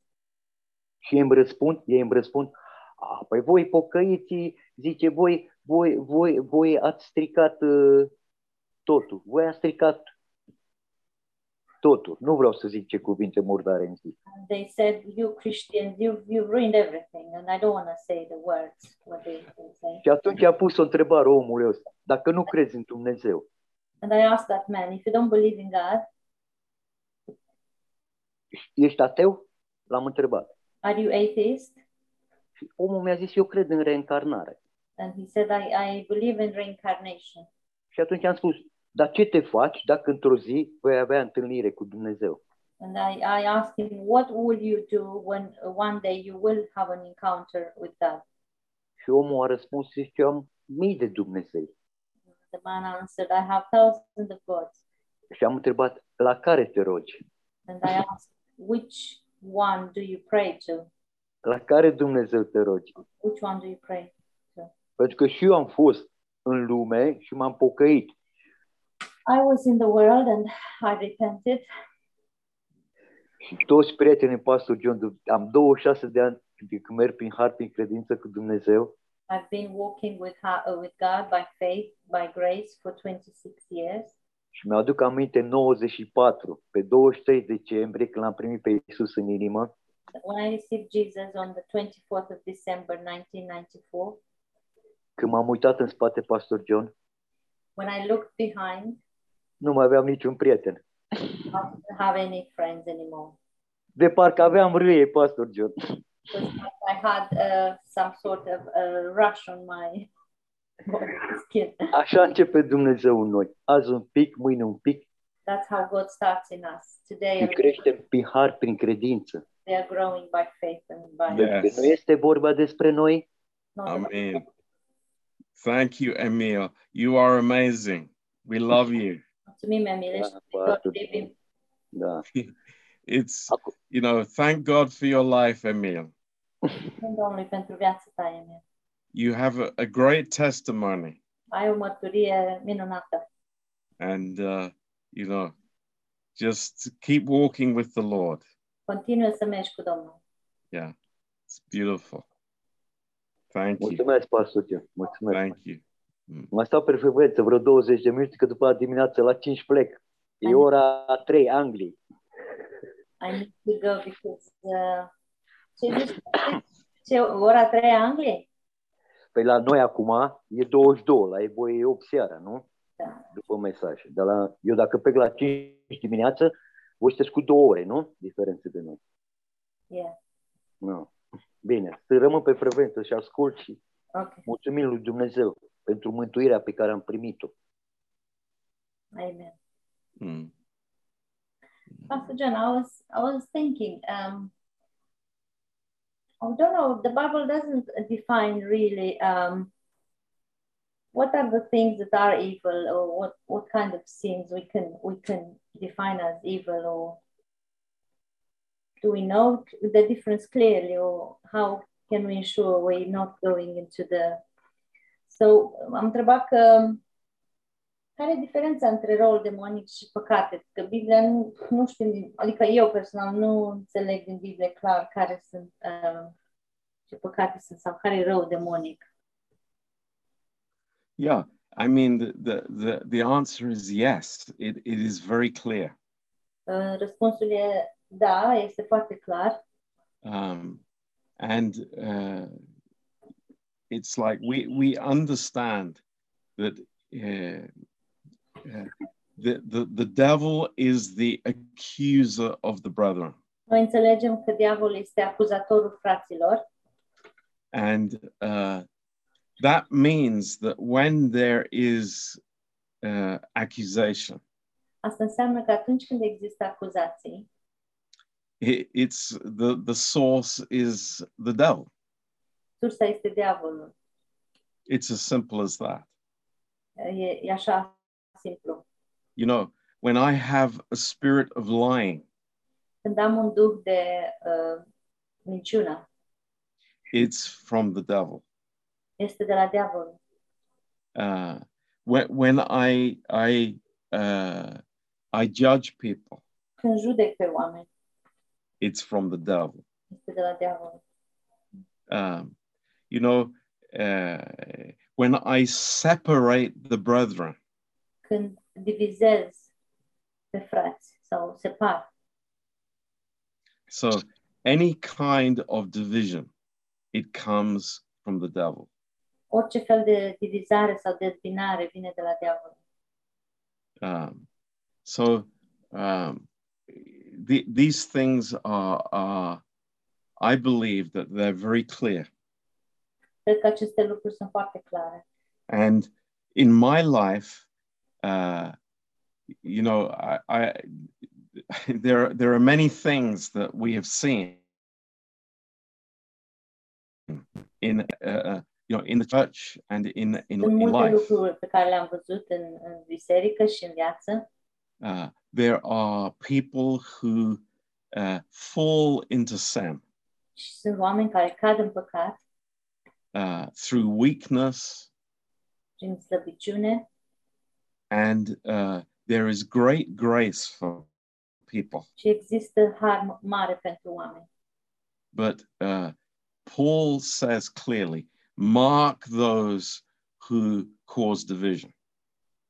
Și ei îmi răspund, ei îmi răspund, a, păi voi pocăiții, zice, voi, voi, voi, voi ați stricat uh, totul. Voi ați stricat totul. Nu vreau să zic ce cuvinte murdare în zi. And they said, "You Christians, you you ruined everything." And I don't want to say the words what they, they say. Și atunci a pus o întrebare omul ăsta. Dacă nu crezi în Dumnezeu, And I asked that man, "If you don't believe in God, ești ateu? L-am întrebat. are you atheist?" Și omul mi-a zis, eu cred în reîncarnare. And he said, I, I believe in reincarnation. Și atunci am spus, dar ce te faci dacă într-o zi vei avea întâlnire cu Dumnezeu? And I, I asked him, What will you do when uh, one day you will have an encounter with God? Și omul a răspuns, zice, eu am mii de Dumnezei. The man answered, I have thousands of gods. Și am întrebat, la care te rogi? And I asked, Which one do you pray to? La care Dumnezeu te rogi? Which one do you pray? Pentru că și eu am fost în lume și m-am pocăit. I was in the world and I repented. Și toți prietenii Pastor John, am 26 de ani de când merg prin har, prin credință cu Dumnezeu. I've been walking with, ha- uh, with God by faith, by grace for 26 years. Și mi-aduc aminte 94, pe 23 decembrie, când l-am primit pe Iisus în inimă, When I received Jesus on the 24th of December 1994, când m-am uitat în spate, Pastor John, when I looked behind, nu mai aveam niciun prieten. I didn't have any friends anymore. De parcă aveam râie, Pastor John. Because I had uh, some sort of uh, rush on my body skin. Așa începe Dumnezeu în noi. Azi un pic, mâine un pic. That's how God starts in us. Today, Îi creștem prin har, prin credință. they are growing by faith and by Yeah. Pentru că nu este vorba despre noi, not about Amen. Thank you, Emil. You are amazing. We love you. Mulțumim, Emile, și Da, God pastor. living. da. It's, you know, thank God for your life, Emil. Mulțumim Domnului pentru viața ta, Emil. You have a, a great testimony. Ai o mărturie minunată. And, uh, you know, just keep walking with the Lord. Continuă să mergi cu Domnul. Yeah, it's beautiful. Thank you. mulțumesc, Pastor Mulțumesc. Thank you. Mai stau pe frecvență vreo 20 de minute, că după aia dimineața la 5 plec. E Ai- ora 3, Anglii. I need to go because uh, ce zici? Ce, ora 3 a Angliei? Păi la noi acum e 22, la voi e 8 seara, nu? Da. După mesaj. Dar la, eu dacă plec la 5 dimineață, voi sunteți cu două ore, nu? Diferență de noi. Yeah. Nu. Bine, să rămân pe frecvență și ascult și Ok. mulțumim lui Dumnezeu pentru mântuirea pe care am primit-o. Amen. Mm. Pastor John, I was I was thinking, um, I don't know, the Bible doesn't define really um, what are the things that are evil or what, what kind of sins we can we can define as evil or do we know the difference clearly or how can we ensure we're not going into the so am întrebat că care e diferența între rol demonic și păcate? Că Biblia nu, nu știm, din- adică eu personal nu înțeleg din Biblie clar care sunt uh, ce păcate sunt sau care e rău demonic. Yeah, I mean, the, the, the, the answer is yes. It, it is very clear. Uh, răspunsul e da, este foarte clar. Um, and uh, it's like we, we understand that uh, uh, the, the, the devil is the accuser of the brethren. Noi înțelegem că diavolul este acuzatorul fraților And uh, that means that when there is uh, accusation, Asta înseamnă că atunci când există acuzații, it, it's the, the source is the devil. Sursa este diavolul. It's as simple as that. E, e așa simplu. You know, when I have a spirit of lying, Când am un duh de uh, minciună, it's from the devil. este de la diavol. Uh, when when I I uh, I judge people, Când judec pe oameni, it's from the devil. este de la diavol. Um, you know, uh, when I separate the brethren, Când divizez pe frați sau separ, so any kind of division, it comes from the devil. orice fel de divizare sau dezbinare vine de la diavol. Um, so um, the, these things are, are, I believe that they're very clear. Cred că aceste lucruri sunt foarte clare. And in my life, uh, you know, I, I there there are many things that we have seen in uh, you know in the church and in in, Sunt in life. lucruri pe care le-am văzut în, în biserică și în viață. Uh, there are people who uh, fall into sin Și sunt oameni care cad în păcat uh, through weakness, prin slăbiciune and uh, there is great grace for people. și există har mare pentru oameni. But uh, Paul says clearly mark those who cause division.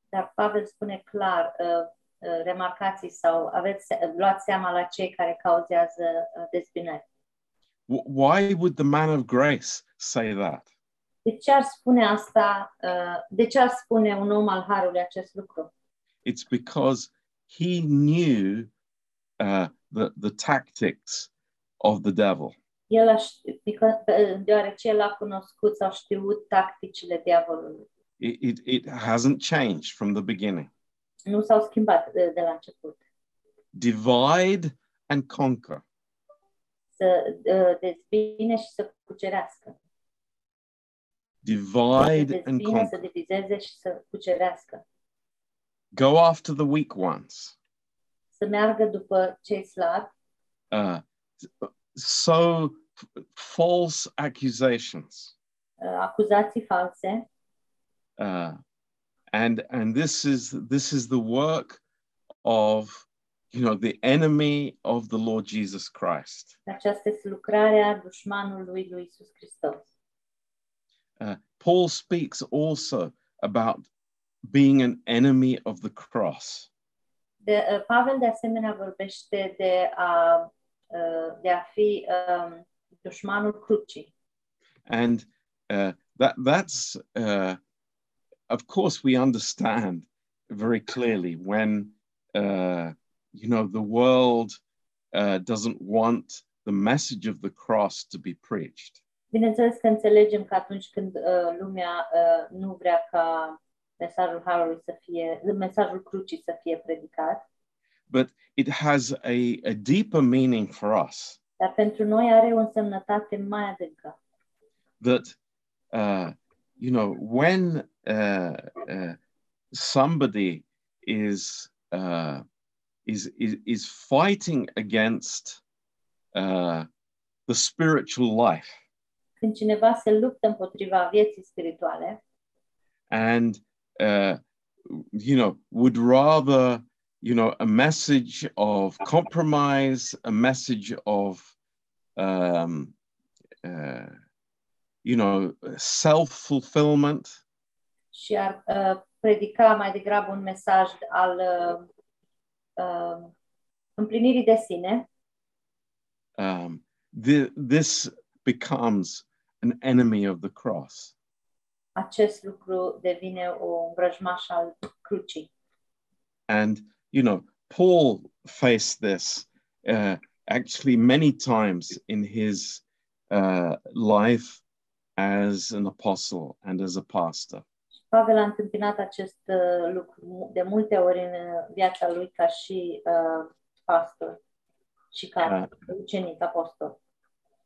Dar Pavel spune clar, uh, uh, remarcați sau aveți, luați seama la cei care cauzează dezbinări. Wh- Why would the man of grace say that? De ce ar spune asta, uh, de ce ar spune un om al Harului acest lucru? It's because he knew uh, the, the tactics of the devil. El a ști, pică- pe- deoarece el a cunoscut sau știut tacticile diavolului. It, it, it hasn't changed from the beginning. Nu s-au schimbat de, de la început. Divide and conquer. Să dezbine și să cucerească. Divide and să conquer. divizeze și să cucerească. Go after the weak ones. Să meargă după cei slabi, Uh, so false accusations. uh, acuzații false. Uh, and and this is this is the work of you know the enemy of the Lord Jesus Christ. Aceasta este lucrarea dușmanului lui Isus Hristos. Uh, Paul speaks also about being an enemy of the cross. De, uh, Pavel de asemenea vorbește de a, uh, de a fi um, dușmanul crucii. And uh, that that's uh, of course we understand very clearly when uh, you know the world uh, doesn't want the message of the cross to be preached. Bineînțeles că înțelegem că atunci când uh, lumea uh, nu vrea ca mesajul Harului să fie, mesajul crucii să fie predicat, But it has a, a deeper meaning for us dar pentru noi are o însemnătate mai adâncă. that uh, you know when uh, uh, somebody is uh, is is is fighting against uh, the spiritual life. Când cineva se luptă împotriva vieții spirituale. And uh, you know would rather you know a message of compromise a message of um, uh, you know self-fulfillment. Și ar uh, predica mai degrabă un mesaj al uh, împlinirii de sine, um, thi- this becomes an enemy of the cross. acest lucru devine o vrăjmaș al crucii. And, you know, Paul faced this uh, actually many times in his uh, life as an apostle and as a pastor. Pavel a întâmpinat acest uh, lucru de multe ori în uh, viața lui ca și uh, pastor și ca ucenic apostol.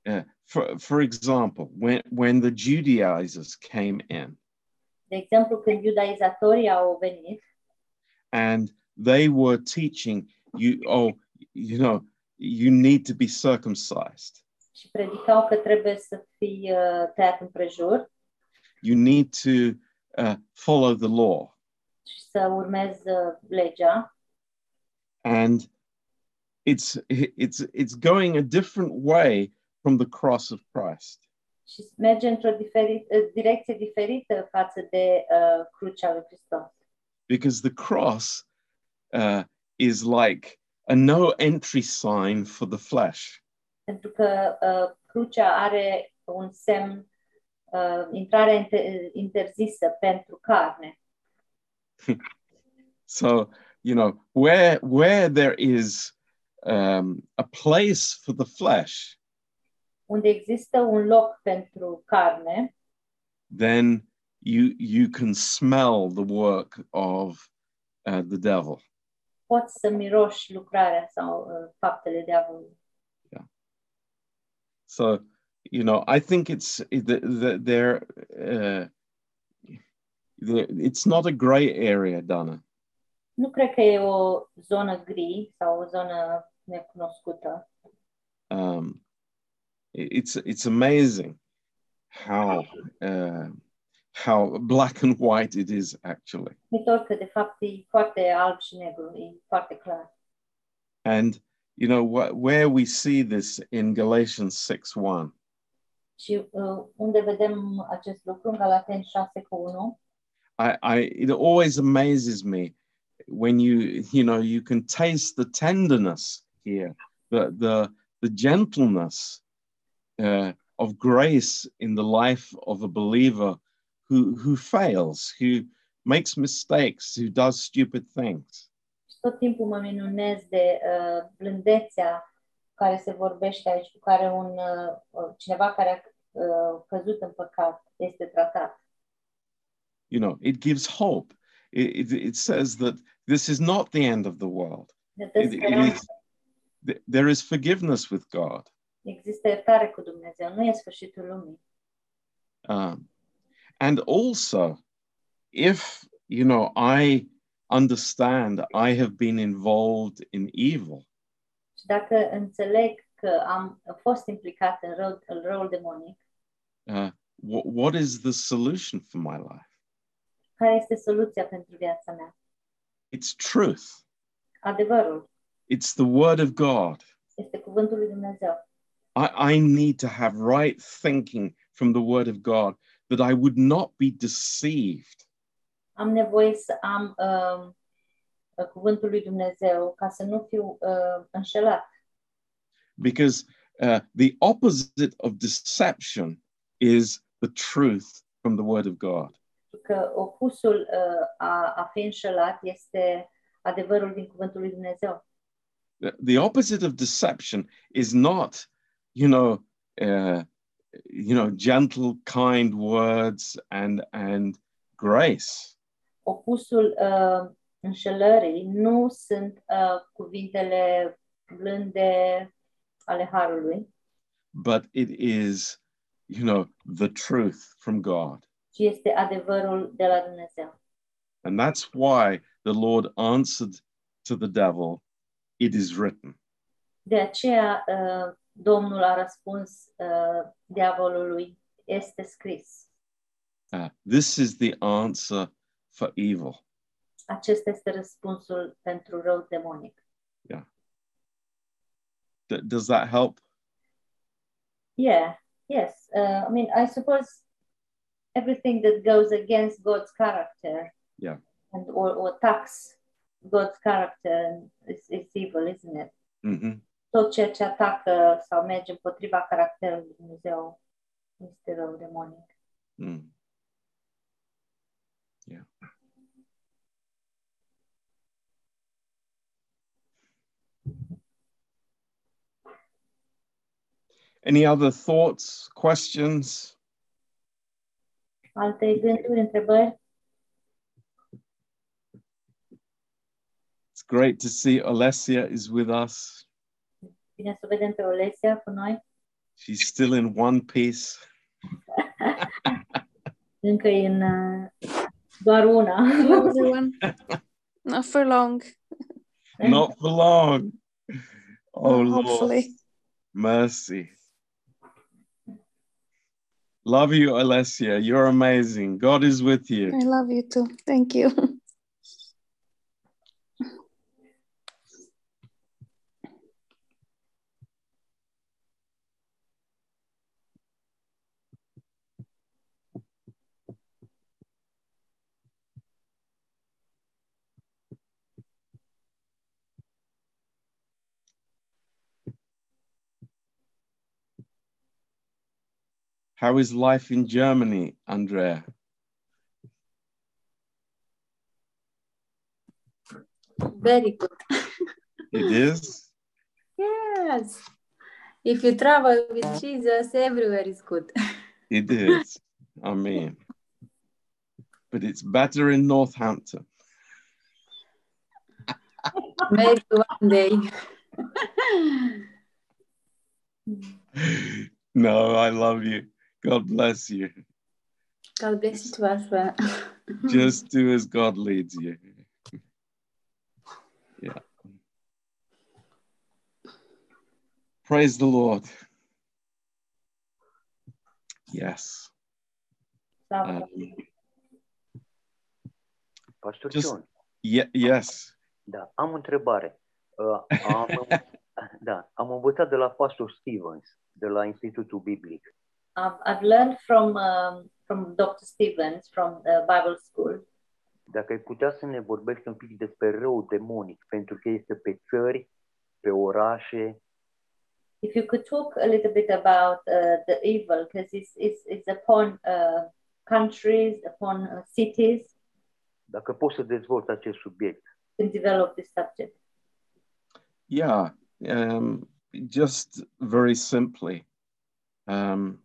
Uh, for, for example, when, when the Judaizers came in De exemplu, când iudaizatorii au venit and they were teaching you, oh, you know, you need to be circumcised. și predicau că trebuie să fii uh, tăiat împrejur You need to uh, follow the law. și să urmezi uh, legea, and it's it's it's going a different way from the cross of Christ. și merge într-o diferit, uh, direcție diferită față de uh, crucea lui Hristos. Because the cross uh, is like a no entry sign for the flesh. Pentru că uh, crucea are un semn, uh, intrarea inter- interzisă pentru carne. So you know where where there is um, a place for the flesh, Unde există un loc pentru carne, then you you can smell the work of uh, the devil. poți să miroși lucrarea sau uh, faptele diavolului. Yeah. So, you know, I think it's the, the, there. Uh, there. It's not a gray area, Donna. Nu cred că e o zonă gri sau o zonă necunoscută. Um, it's it's amazing how uh, how black and white it is actually, Uimitor că de fapt e foarte alb și negru, e foarte clar. and you know wh- where we see this in Galatians six one. Și uh, unde vedem acest lucru? În Galateni 6 cu 1. I, I it always amazes me when you you know you can taste the tenderness here, the the the gentleness uh, of grace in the life of a believer who who fails, who makes mistakes, who does stupid things. Și tot timpul mă minunez de uh, blândețea care se vorbește aici, cu care un, uh, cineva care căzut în păcat este tratat. You know, it gives hope. It, it, it says that this is not the end of the world. It, it is, th- there is forgiveness with God. Există iertare cu Dumnezeu, nu e sfârșitul lumii. Um, and also, if, you know, I understand I have been involved in evil, Și dacă înțeleg că am fost implicat în rău, în răul demonic, uh, wh- what is the solution for my life? care este soluția pentru viața mea? It's truth. Adevărul It's the word of God. este cuvântul lui Dumnezeu. I, I need to have right thinking from the word of God that I would not be deceived. Am nevoie să am um, cuvântul lui Dumnezeu ca să nu fiu uh, înșelat. Because uh, the opposite of deception is the truth from the word of God. Că opusul uh, a, a fi înșelat este adevărul din cuvântul lui Dumnezeu. The, the opposite of deception is not, you know, uh, you know, gentle, kind words and and grace. Opusul uh, înșelării nu sunt uh, cuvintele blânde ale Harului, but it is, you know, the truth from God. ci este adevărul de la Dumnezeu. And that's why the Lord answered to the devil, It is written. De aceea uh, Domnul a răspuns uh, diavolului, este scris. Uh, this is the answer for evil. Acesta este răspunsul pentru rău demonic. D- does that help? Yeah, yes. Uh, I mean, I suppose everything that goes against God's character Yeah. and or, or attacks God's character is, is evil, isn't it? hmm Tot ceea ce atacă sau merge împotriva caracterului lui Dumnezeu este rău demonic. Mm. Yeah. Any other thoughts, questions? Alte gânduri, întrebări? It's great to see Alessia is with us. Bine să o vedem pe Olesia cu noi. She's still in one piece. Încă e în uh, doar una. Hello, everyone. Not for long, Not for long. Oh, Lord. hopefully. Mercy. Love you, Alessia. You're amazing. God is with you. I love you too. Thank you. How is life in Germany, Andrea? Very good. It is? Yes. If you travel with Jesus, everywhere is good. It is. I mean, but it's better in Northampton. Maybe one day. No, I love you. God bless you. God bless you too as well. Just do as God leads you. Yeah. Praise the Lord. Yes. Um, Pastor Just- John, ye- yes. da, am o întrebare. Uh, am, da, am învățat de la Pastor Stevens, de la Institutul Biblic. I've, I've learned from um, from Dr. Stevens from the Bible School Dacă ai putea să ne vorbești un pic despre rău demonic, pentru că este pe țări, pe orașe, if you could talk a little bit about uh, the evil because it's, it's, it's upon uh, countries, upon uh, cities dacă poți să dezvolți acest subiect. to develop this subject. Yeah, um, just very simply, um,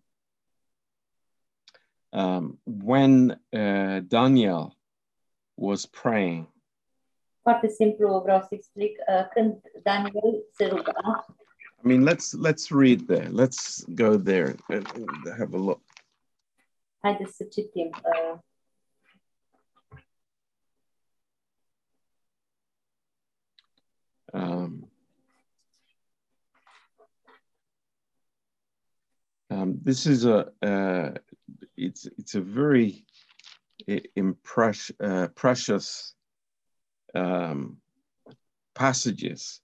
um, when uh, Daniel was praying, Foarte simplu vreau să explic. Uh, când Daniel se ruga, I mean, let's let's read there. Let's go there and have a look. haideți să citim. Uh, Um, um, this is a uh, it's it's a very impress, uh, precious um, passages,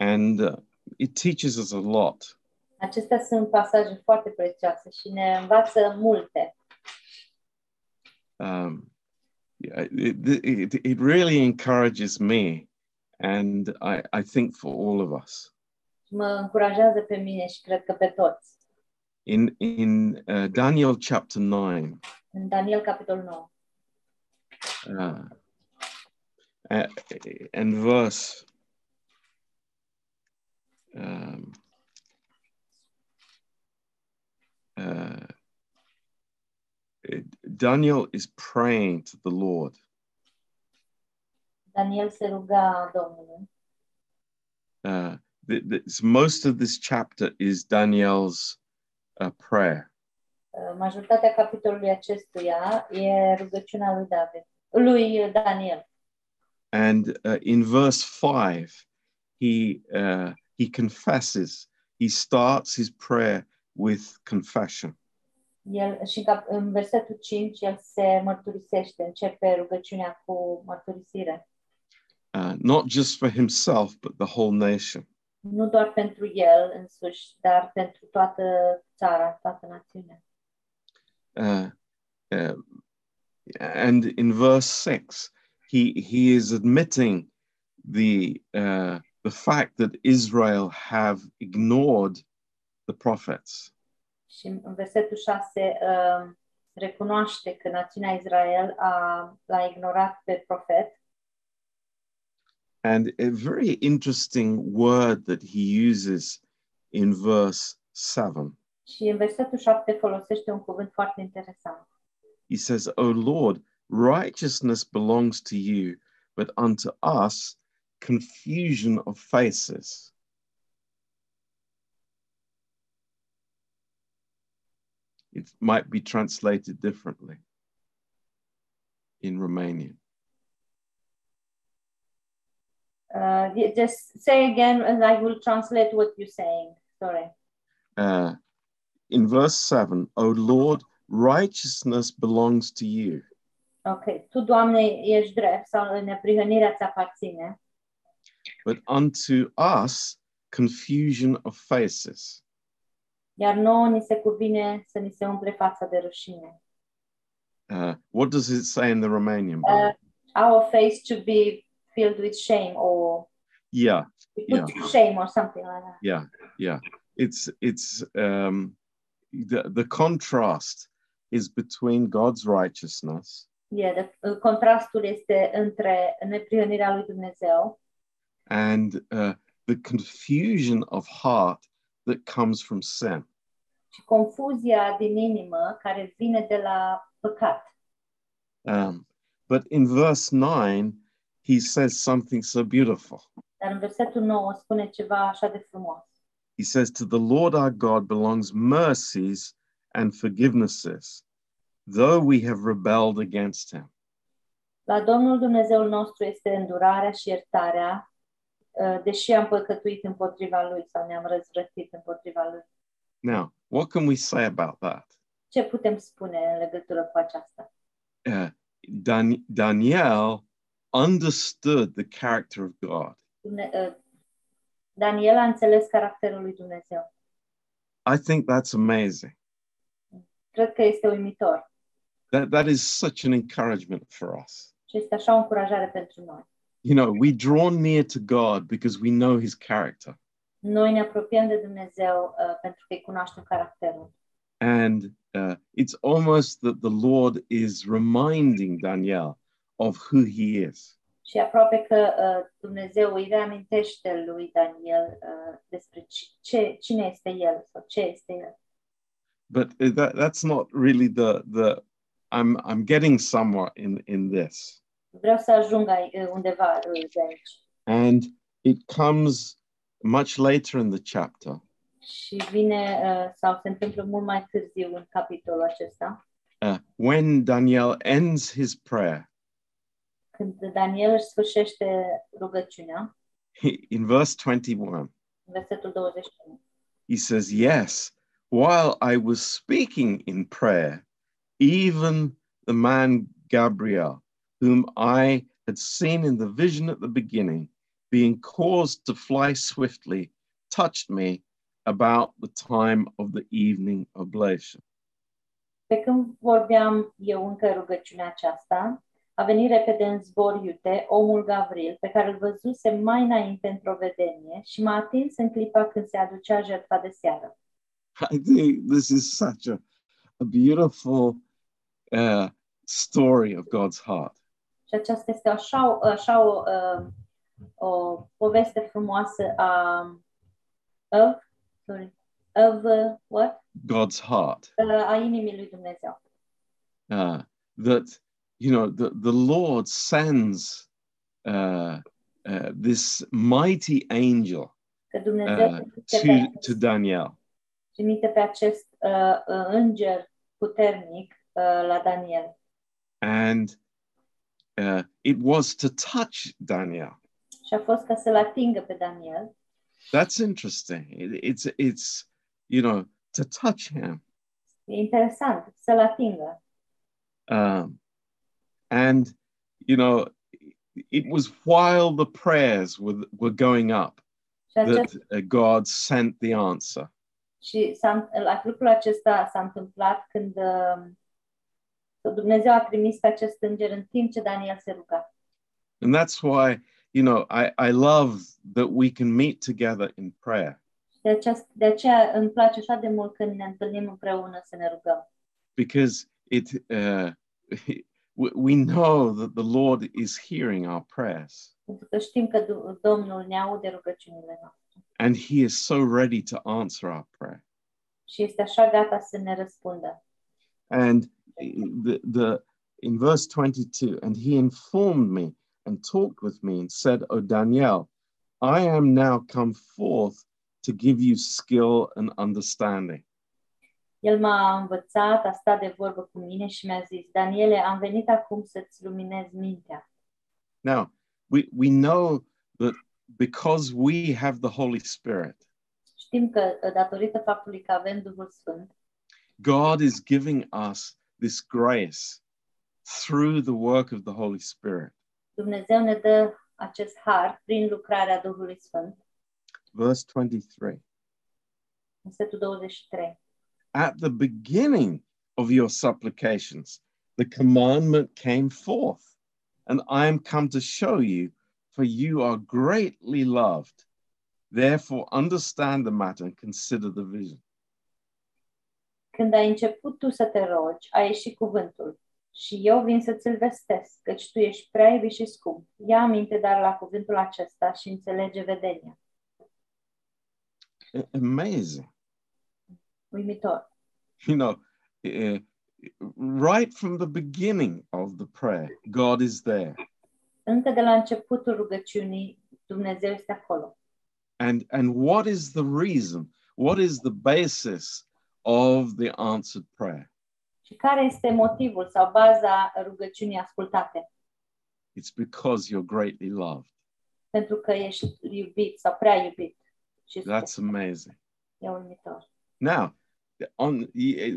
and uh, it teaches us a lot. acestea sunt pasaje foarte prețioase și ne învață multe. Um, yeah, it, it, it really encourages me, and I, I think for all of us. Mă încurajează pe mine și cred că pe toți. In in uh, Daniel chapter nine, În Daniel, capitolul 9, uh, uh, and verse um, uh, Daniel is praying to the Lord, Daniel se ruga Domnului. uh, most of this chapter is Daniel's uh, prayer. Uh, Majoritatea capitolului acestuia e rugăciunea lui David, lui Daniel. And uh, in verse five, he uh, he confesses. He starts his prayer with confession. El, și în versetul 5 el se mărturisește, începe rugăciunea cu mărturisire. uh, not just for himself, but the whole nation. Nu doar pentru el însuși, dar pentru toată țara, toată națiunea. Uh, uh, and in verse six, he he is admitting the uh, the fact that Israel have ignored the prophets, Și în versetul 6 uh, recunoaște că națiunea Israel a, l-a ignorat pe profet and a very interesting word that he uses in verse seven. și în versetul 7 folosește un cuvânt foarte interesant. He says, "O Lord, righteousness belongs to you, but unto us confusion of faces." It might be translated differently in Romanian. Uh, just say again and I will translate what you're saying. Sorry. Uh, in verse 7, O Lord, righteousness belongs to you, Ok. Tu, Doamne, ești drept sau neprihănirea ți aparține, but unto us confusion of faces. iar nouă ni se cuvine să ni se umple fața de rușine. Uh, what does it say in the Romanian Uh, our face to be filled with shame or yeah, Yeah. shame or something like that. yeah, yeah. It's it's um, the the contrast is between God's righteousness Yeah, the, contrastul este între neprihănirea lui Dumnezeu and uh, the confusion of heart that comes from sin. și confuzia din inimă care vine de la păcat. Um, but in verse nine, he says something so beautiful. Dar în versetul 9 spune ceva așa de frumos. He says, To the Lord our God belongs mercies and forgivenesses, though we have rebelled against him. La Domnul Dumnezeul nostru este îndurarea și iertarea, uh, deși am păcătuit împotriva Lui sau ne-am răzvrătit împotriva Lui. Now, what can we say about that? Ce putem spune în legătură cu aceasta? Uh, Dan- Daniel understood the character of God. Uh, Daniel a înțeles caracterul lui Dumnezeu. I think that's amazing. cred că este uimitor That, that is such an encouragement for us. și este așa o încurajare pentru noi. You know, we draw near to God because we know his character. Noi ne apropiem de Dumnezeu uh, pentru că îi cunoaștem caracterul. And uh, it's almost that the Lord is reminding Daniel of who he is. Și aproape că uh, Dumnezeu îi reamintește lui Daniel uh, despre ce, cine este el sau ce este el. But uh, that, that's not really the, the I'm, I'm getting somewhere in, in this. Vreau să ajung uh, undeva uh, de aici. And it comes much later in the chapter. Și vine uh, sau se întâmplă mult mai târziu în capitolul acesta, Uh, when Daniel ends his prayer, când Daniel își sfârșește rugăciunea, in verse 21, versetul 21. he says, Yes, while I was speaking in prayer, even the man Gabriel, whom I had seen in the vision at the beginning, being caused to fly swiftly, touched me about the time of the evening oblation. Pe când vorbeam eu încă rugăciunea aceasta, a venit repede în zbor iute omul Gavril, pe care îl văzuse mai înainte într-o vedenie și m-a atins în clipa când se aducea jertfa de seară. I think this is such a, a beautiful uh, story of God's heart. Și aceasta este așa, așa o, uh, o poveste frumoasă a of, sorry, of uh, what? God's heart. Uh, a inimii lui Dumnezeu. uh, that you know the, the Lord sends uh, uh, this mighty angel uh, to to Daniel, trimite pe acest uh, uh, înger puternic uh, la Daniel. and uh, it was to touch Daniel. Și a fost ca să-l atingă pe Daniel. That's interesting. It, it's it's you know to touch him, E interesant să-l atingă. um, and you know it was while the prayers were were going up that uh, God sent the answer. și s-a, lucrul acesta s-a întâmplat când Dumnezeu a trimis acest înger în timp ce Daniel se ruga. And that's why, you know, I, I love that we can meet together in prayer De, aceast, de aceea îmi place așa de mult când ne întâlnim împreună să ne rugăm. because it uh, we we know that the Lord is hearing our prayers Pentru că știm că Du- Domnul ne aude rugăciunile noastre and He is so ready to answer our prayer. este așa gata să ne răspundă. And the, the in verse 22, and he informed me and talked with me and said, O Daniel, I am now come forth to give you skill and understanding. El m-a învățat, a stat de vorbă cu mine și mi-a zis, Daniele, am venit acum să-ți luminez mintea. Now, we, we know that because we have the Holy Spirit, Știm că, datorită faptului că avem Duhul Sfânt, God is giving us this grace through the work of the Holy Spirit. Dumnezeu ne dă acest har prin lucrarea Duhului Sfânt. Verse 23 Versetul 23. At the beginning of your supplications, the commandment came forth, and I am come to show you, for you are greatly loved. Therefore, understand the matter and consider the vision. Când ai început tu să te rogi, a ieșit cuvântul. Și eu vin să ți-l vestesc, căci tu ești prea iubit și scump. Ia aminte dar la cuvântul acesta și înțelege vedenia. Amazing. Uimitor. You know, uh, right from the beginning of the prayer, God is there. Încă de la începutul rugăciunii, Dumnezeu este acolo. And, and what is the reason? What is the basis of the answered prayer? Și care este motivul sau baza rugăciunii ascultate? It's because you're greatly loved. Pentru că ești iubit sau prea iubit. Și That's amazing. e uimitor. Now, on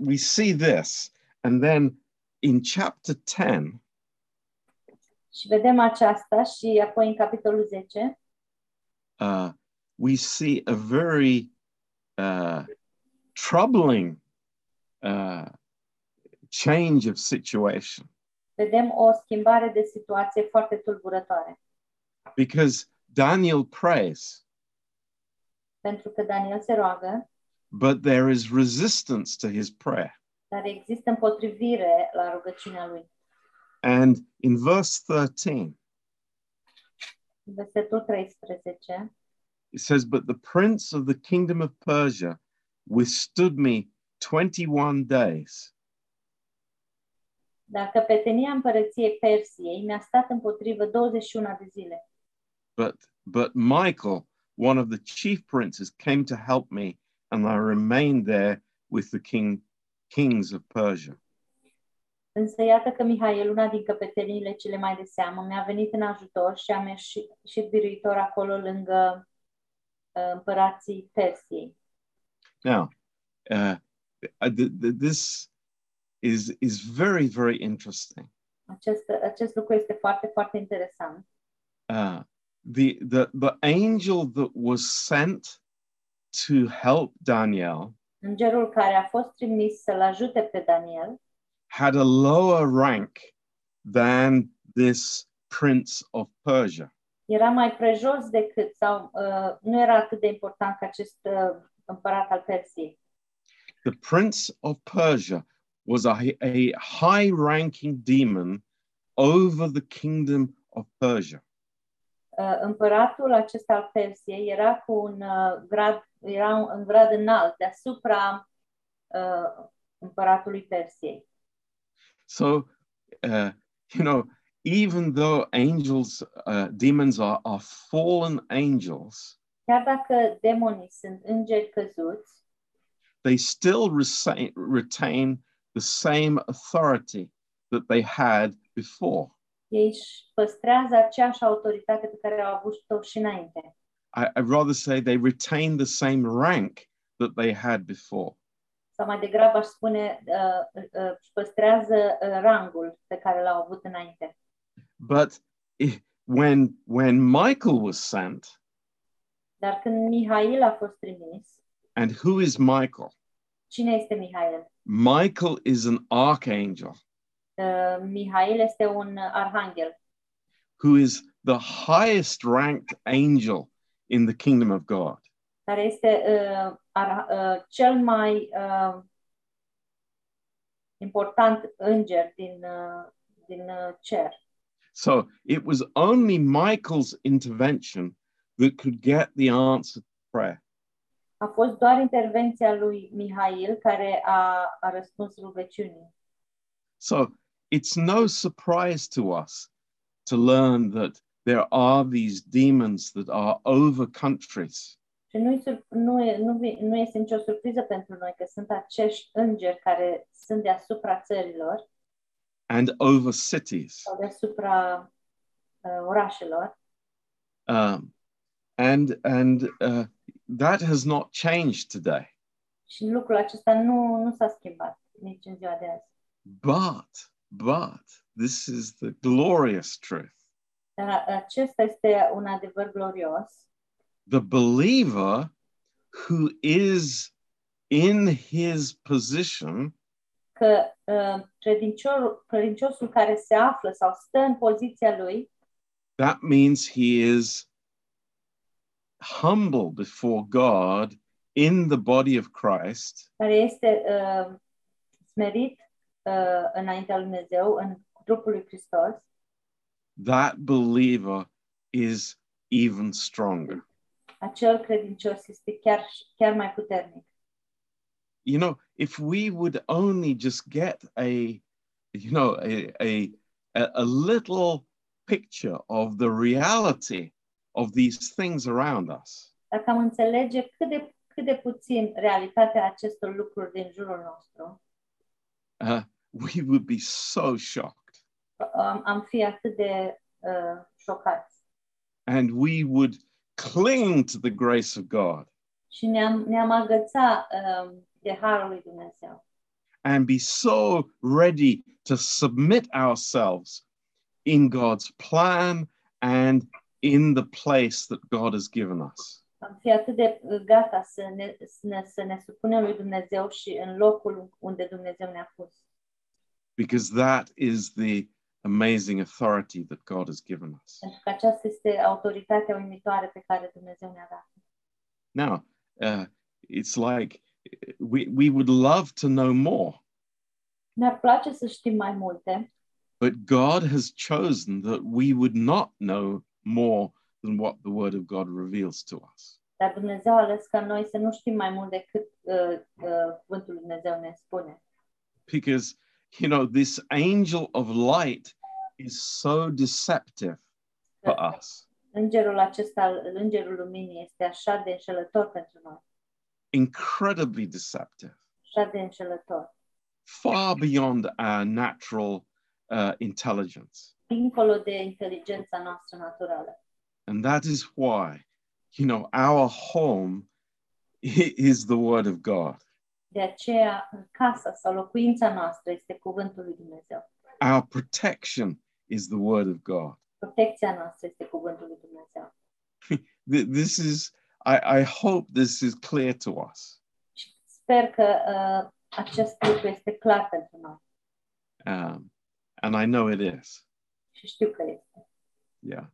we see this, and then in chapter 10, Și vedem aceasta și apoi în capitolul 10 uh, we see a very uh, troubling uh, change of situation. Vedem o schimbare de situație foarte tulburătoare. because Daniel prays, Pentru că Daniel se roagă, but there is resistance to his prayer. dar există împotrivire la rugăciunea lui. And in verse 13, Versetul 13 it says, But the prince of the kingdom of Persia withstood me 21 days. Dar căpetenia împărăției Persiei mi-a stat împotrivă 21 de zile. But, but Michael, one of the chief princes, came to help me, and I remained there with the king, kings of Persia. Însă iată că Mihail, una din căpeteniile cele mai de seamă, mi-a venit în ajutor și am ieșit și biruitor acolo lângă uh, împărații Persiei. Now, uh, th- th- this is, is very, very interesting. Acest, acest lucru este foarte, foarte interesant. Uh, the, the, the angel that was sent to help Daniel Îngerul care a fost trimis să-l ajute pe Daniel had a lower rank than this prince of Persia. era mai prejos decât, sau uh, nu era atât de important ca acest uh, împărat al Persiei. The prince of Persia was a, a high ranking demon over the kingdom of Persia. Uh, împăratul acesta al Persiei era cu un uh, grad, era grad înalt deasupra uh, împăratului Persiei. So, uh, you know, even though angels, uh, demons are, are fallen angels, Chiar dacă demonii sunt îngeri căzuți, they still retain, retain the same authority that they had before. Ei își păstrează aceeași autoritate pe care au avut-o și înainte. I, I'd rather say they retain the same rank that they had before. Sau mai degrabă aș spune, uh, uh, își păstrează uh, rangul pe care l-au avut înainte. But i- when, when Michael was sent, Dar când Mihail a fost trimis, and who is Michael? cine este Mihail? Michael is an archangel Uh, Mihail este un arhanghel who is the highest ranked angel in the kingdom of God. care este uh, ar, uh, cel mai uh, important înger din, uh, din uh, cer. So it was only Michael's intervention that could get the answer to prayer. A fost doar intervenția lui Mihail care a, a răspuns rugăciunii. So it's no surprise to us to learn that there are these demons that are over countries. Și nu, nu, nu, vi- nu este nicio surpriză pentru noi că sunt acești îngeri care sunt deasupra țărilor and over cities. sau deasupra uh, orașelor Um, and and uh, that has not changed today. și lucrul acesta nu, nu s-a schimbat nici în ziua de azi. But, but, this is the glorious truth. Dar a- acesta este un adevăr glorios. The believer who is in his position că uh, credinciosul care se află sau stă în poziția lui, that means he is humble before God in the body of Christ, care este uh, smerit uh, înaintea lui Dumnezeu, în trupul lui Hristos, that believer is even stronger. acel credincios este chiar, chiar mai puternic. You know, if we would only just get a, you know, a, a, a little picture of the reality of these things around us, Dacă am înțelege cât de, cât de puțin realitatea acestor lucruri din jurul nostru, uh, we would be so shocked am, am fi atât de uh, șocați. and we would cling to the grace of God Și ne-am, ne-am agăța um, de harul lui Dumnezeu. and be so ready to submit ourselves in God's plan and in the place that God has given us. Am fi atât de uh, gata să ne, să ne, să ne supunem lui Dumnezeu și în locul unde Dumnezeu ne-a pus. because that is the amazing authority that God has given us. Pentru că aceasta este autoritatea uimitoare pe care Dumnezeu ne-a dat. Now, uh, it's like we, we would love to know more, Ne-ar place să știm mai multe, but God has chosen that we would not know more than what the Word of God reveals to us. dar Dumnezeu a ales ca noi să nu știm mai mult decât uh, uh, Cuvântul lui Dumnezeu ne spune. Because, you know, this angel of light is so deceptive for us, Îngerul acesta, îngerul luminii, este așa de înșelător pentru noi. incredibly deceptive, Așa de înșelător. far beyond our natural uh, intelligence. Dincolo de inteligența noastră naturală. And that is why, you know, our home is the Word of God. De aceea, casa sau locuința noastră este Cuvântul lui Dumnezeu. Our protection is the Word of God. Protecția noastră este Cuvântul lui Dumnezeu. This is, I, I hope this is clear to us. Sper că uh, acest lucru este clar pentru noi. Um, and I know it is. Și știu că este. Yeah.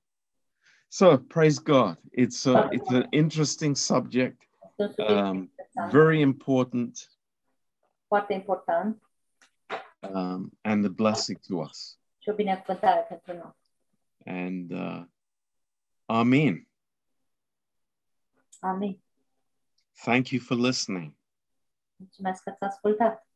So praise God. It's a, it's an interesting subject, Este un subiect Um, very important, foarte important um, and a blessing to us. și o binecuvântare pentru noi. And uh, Amen. Amin. Thank you for listening. Mulțumesc că ați ascultat.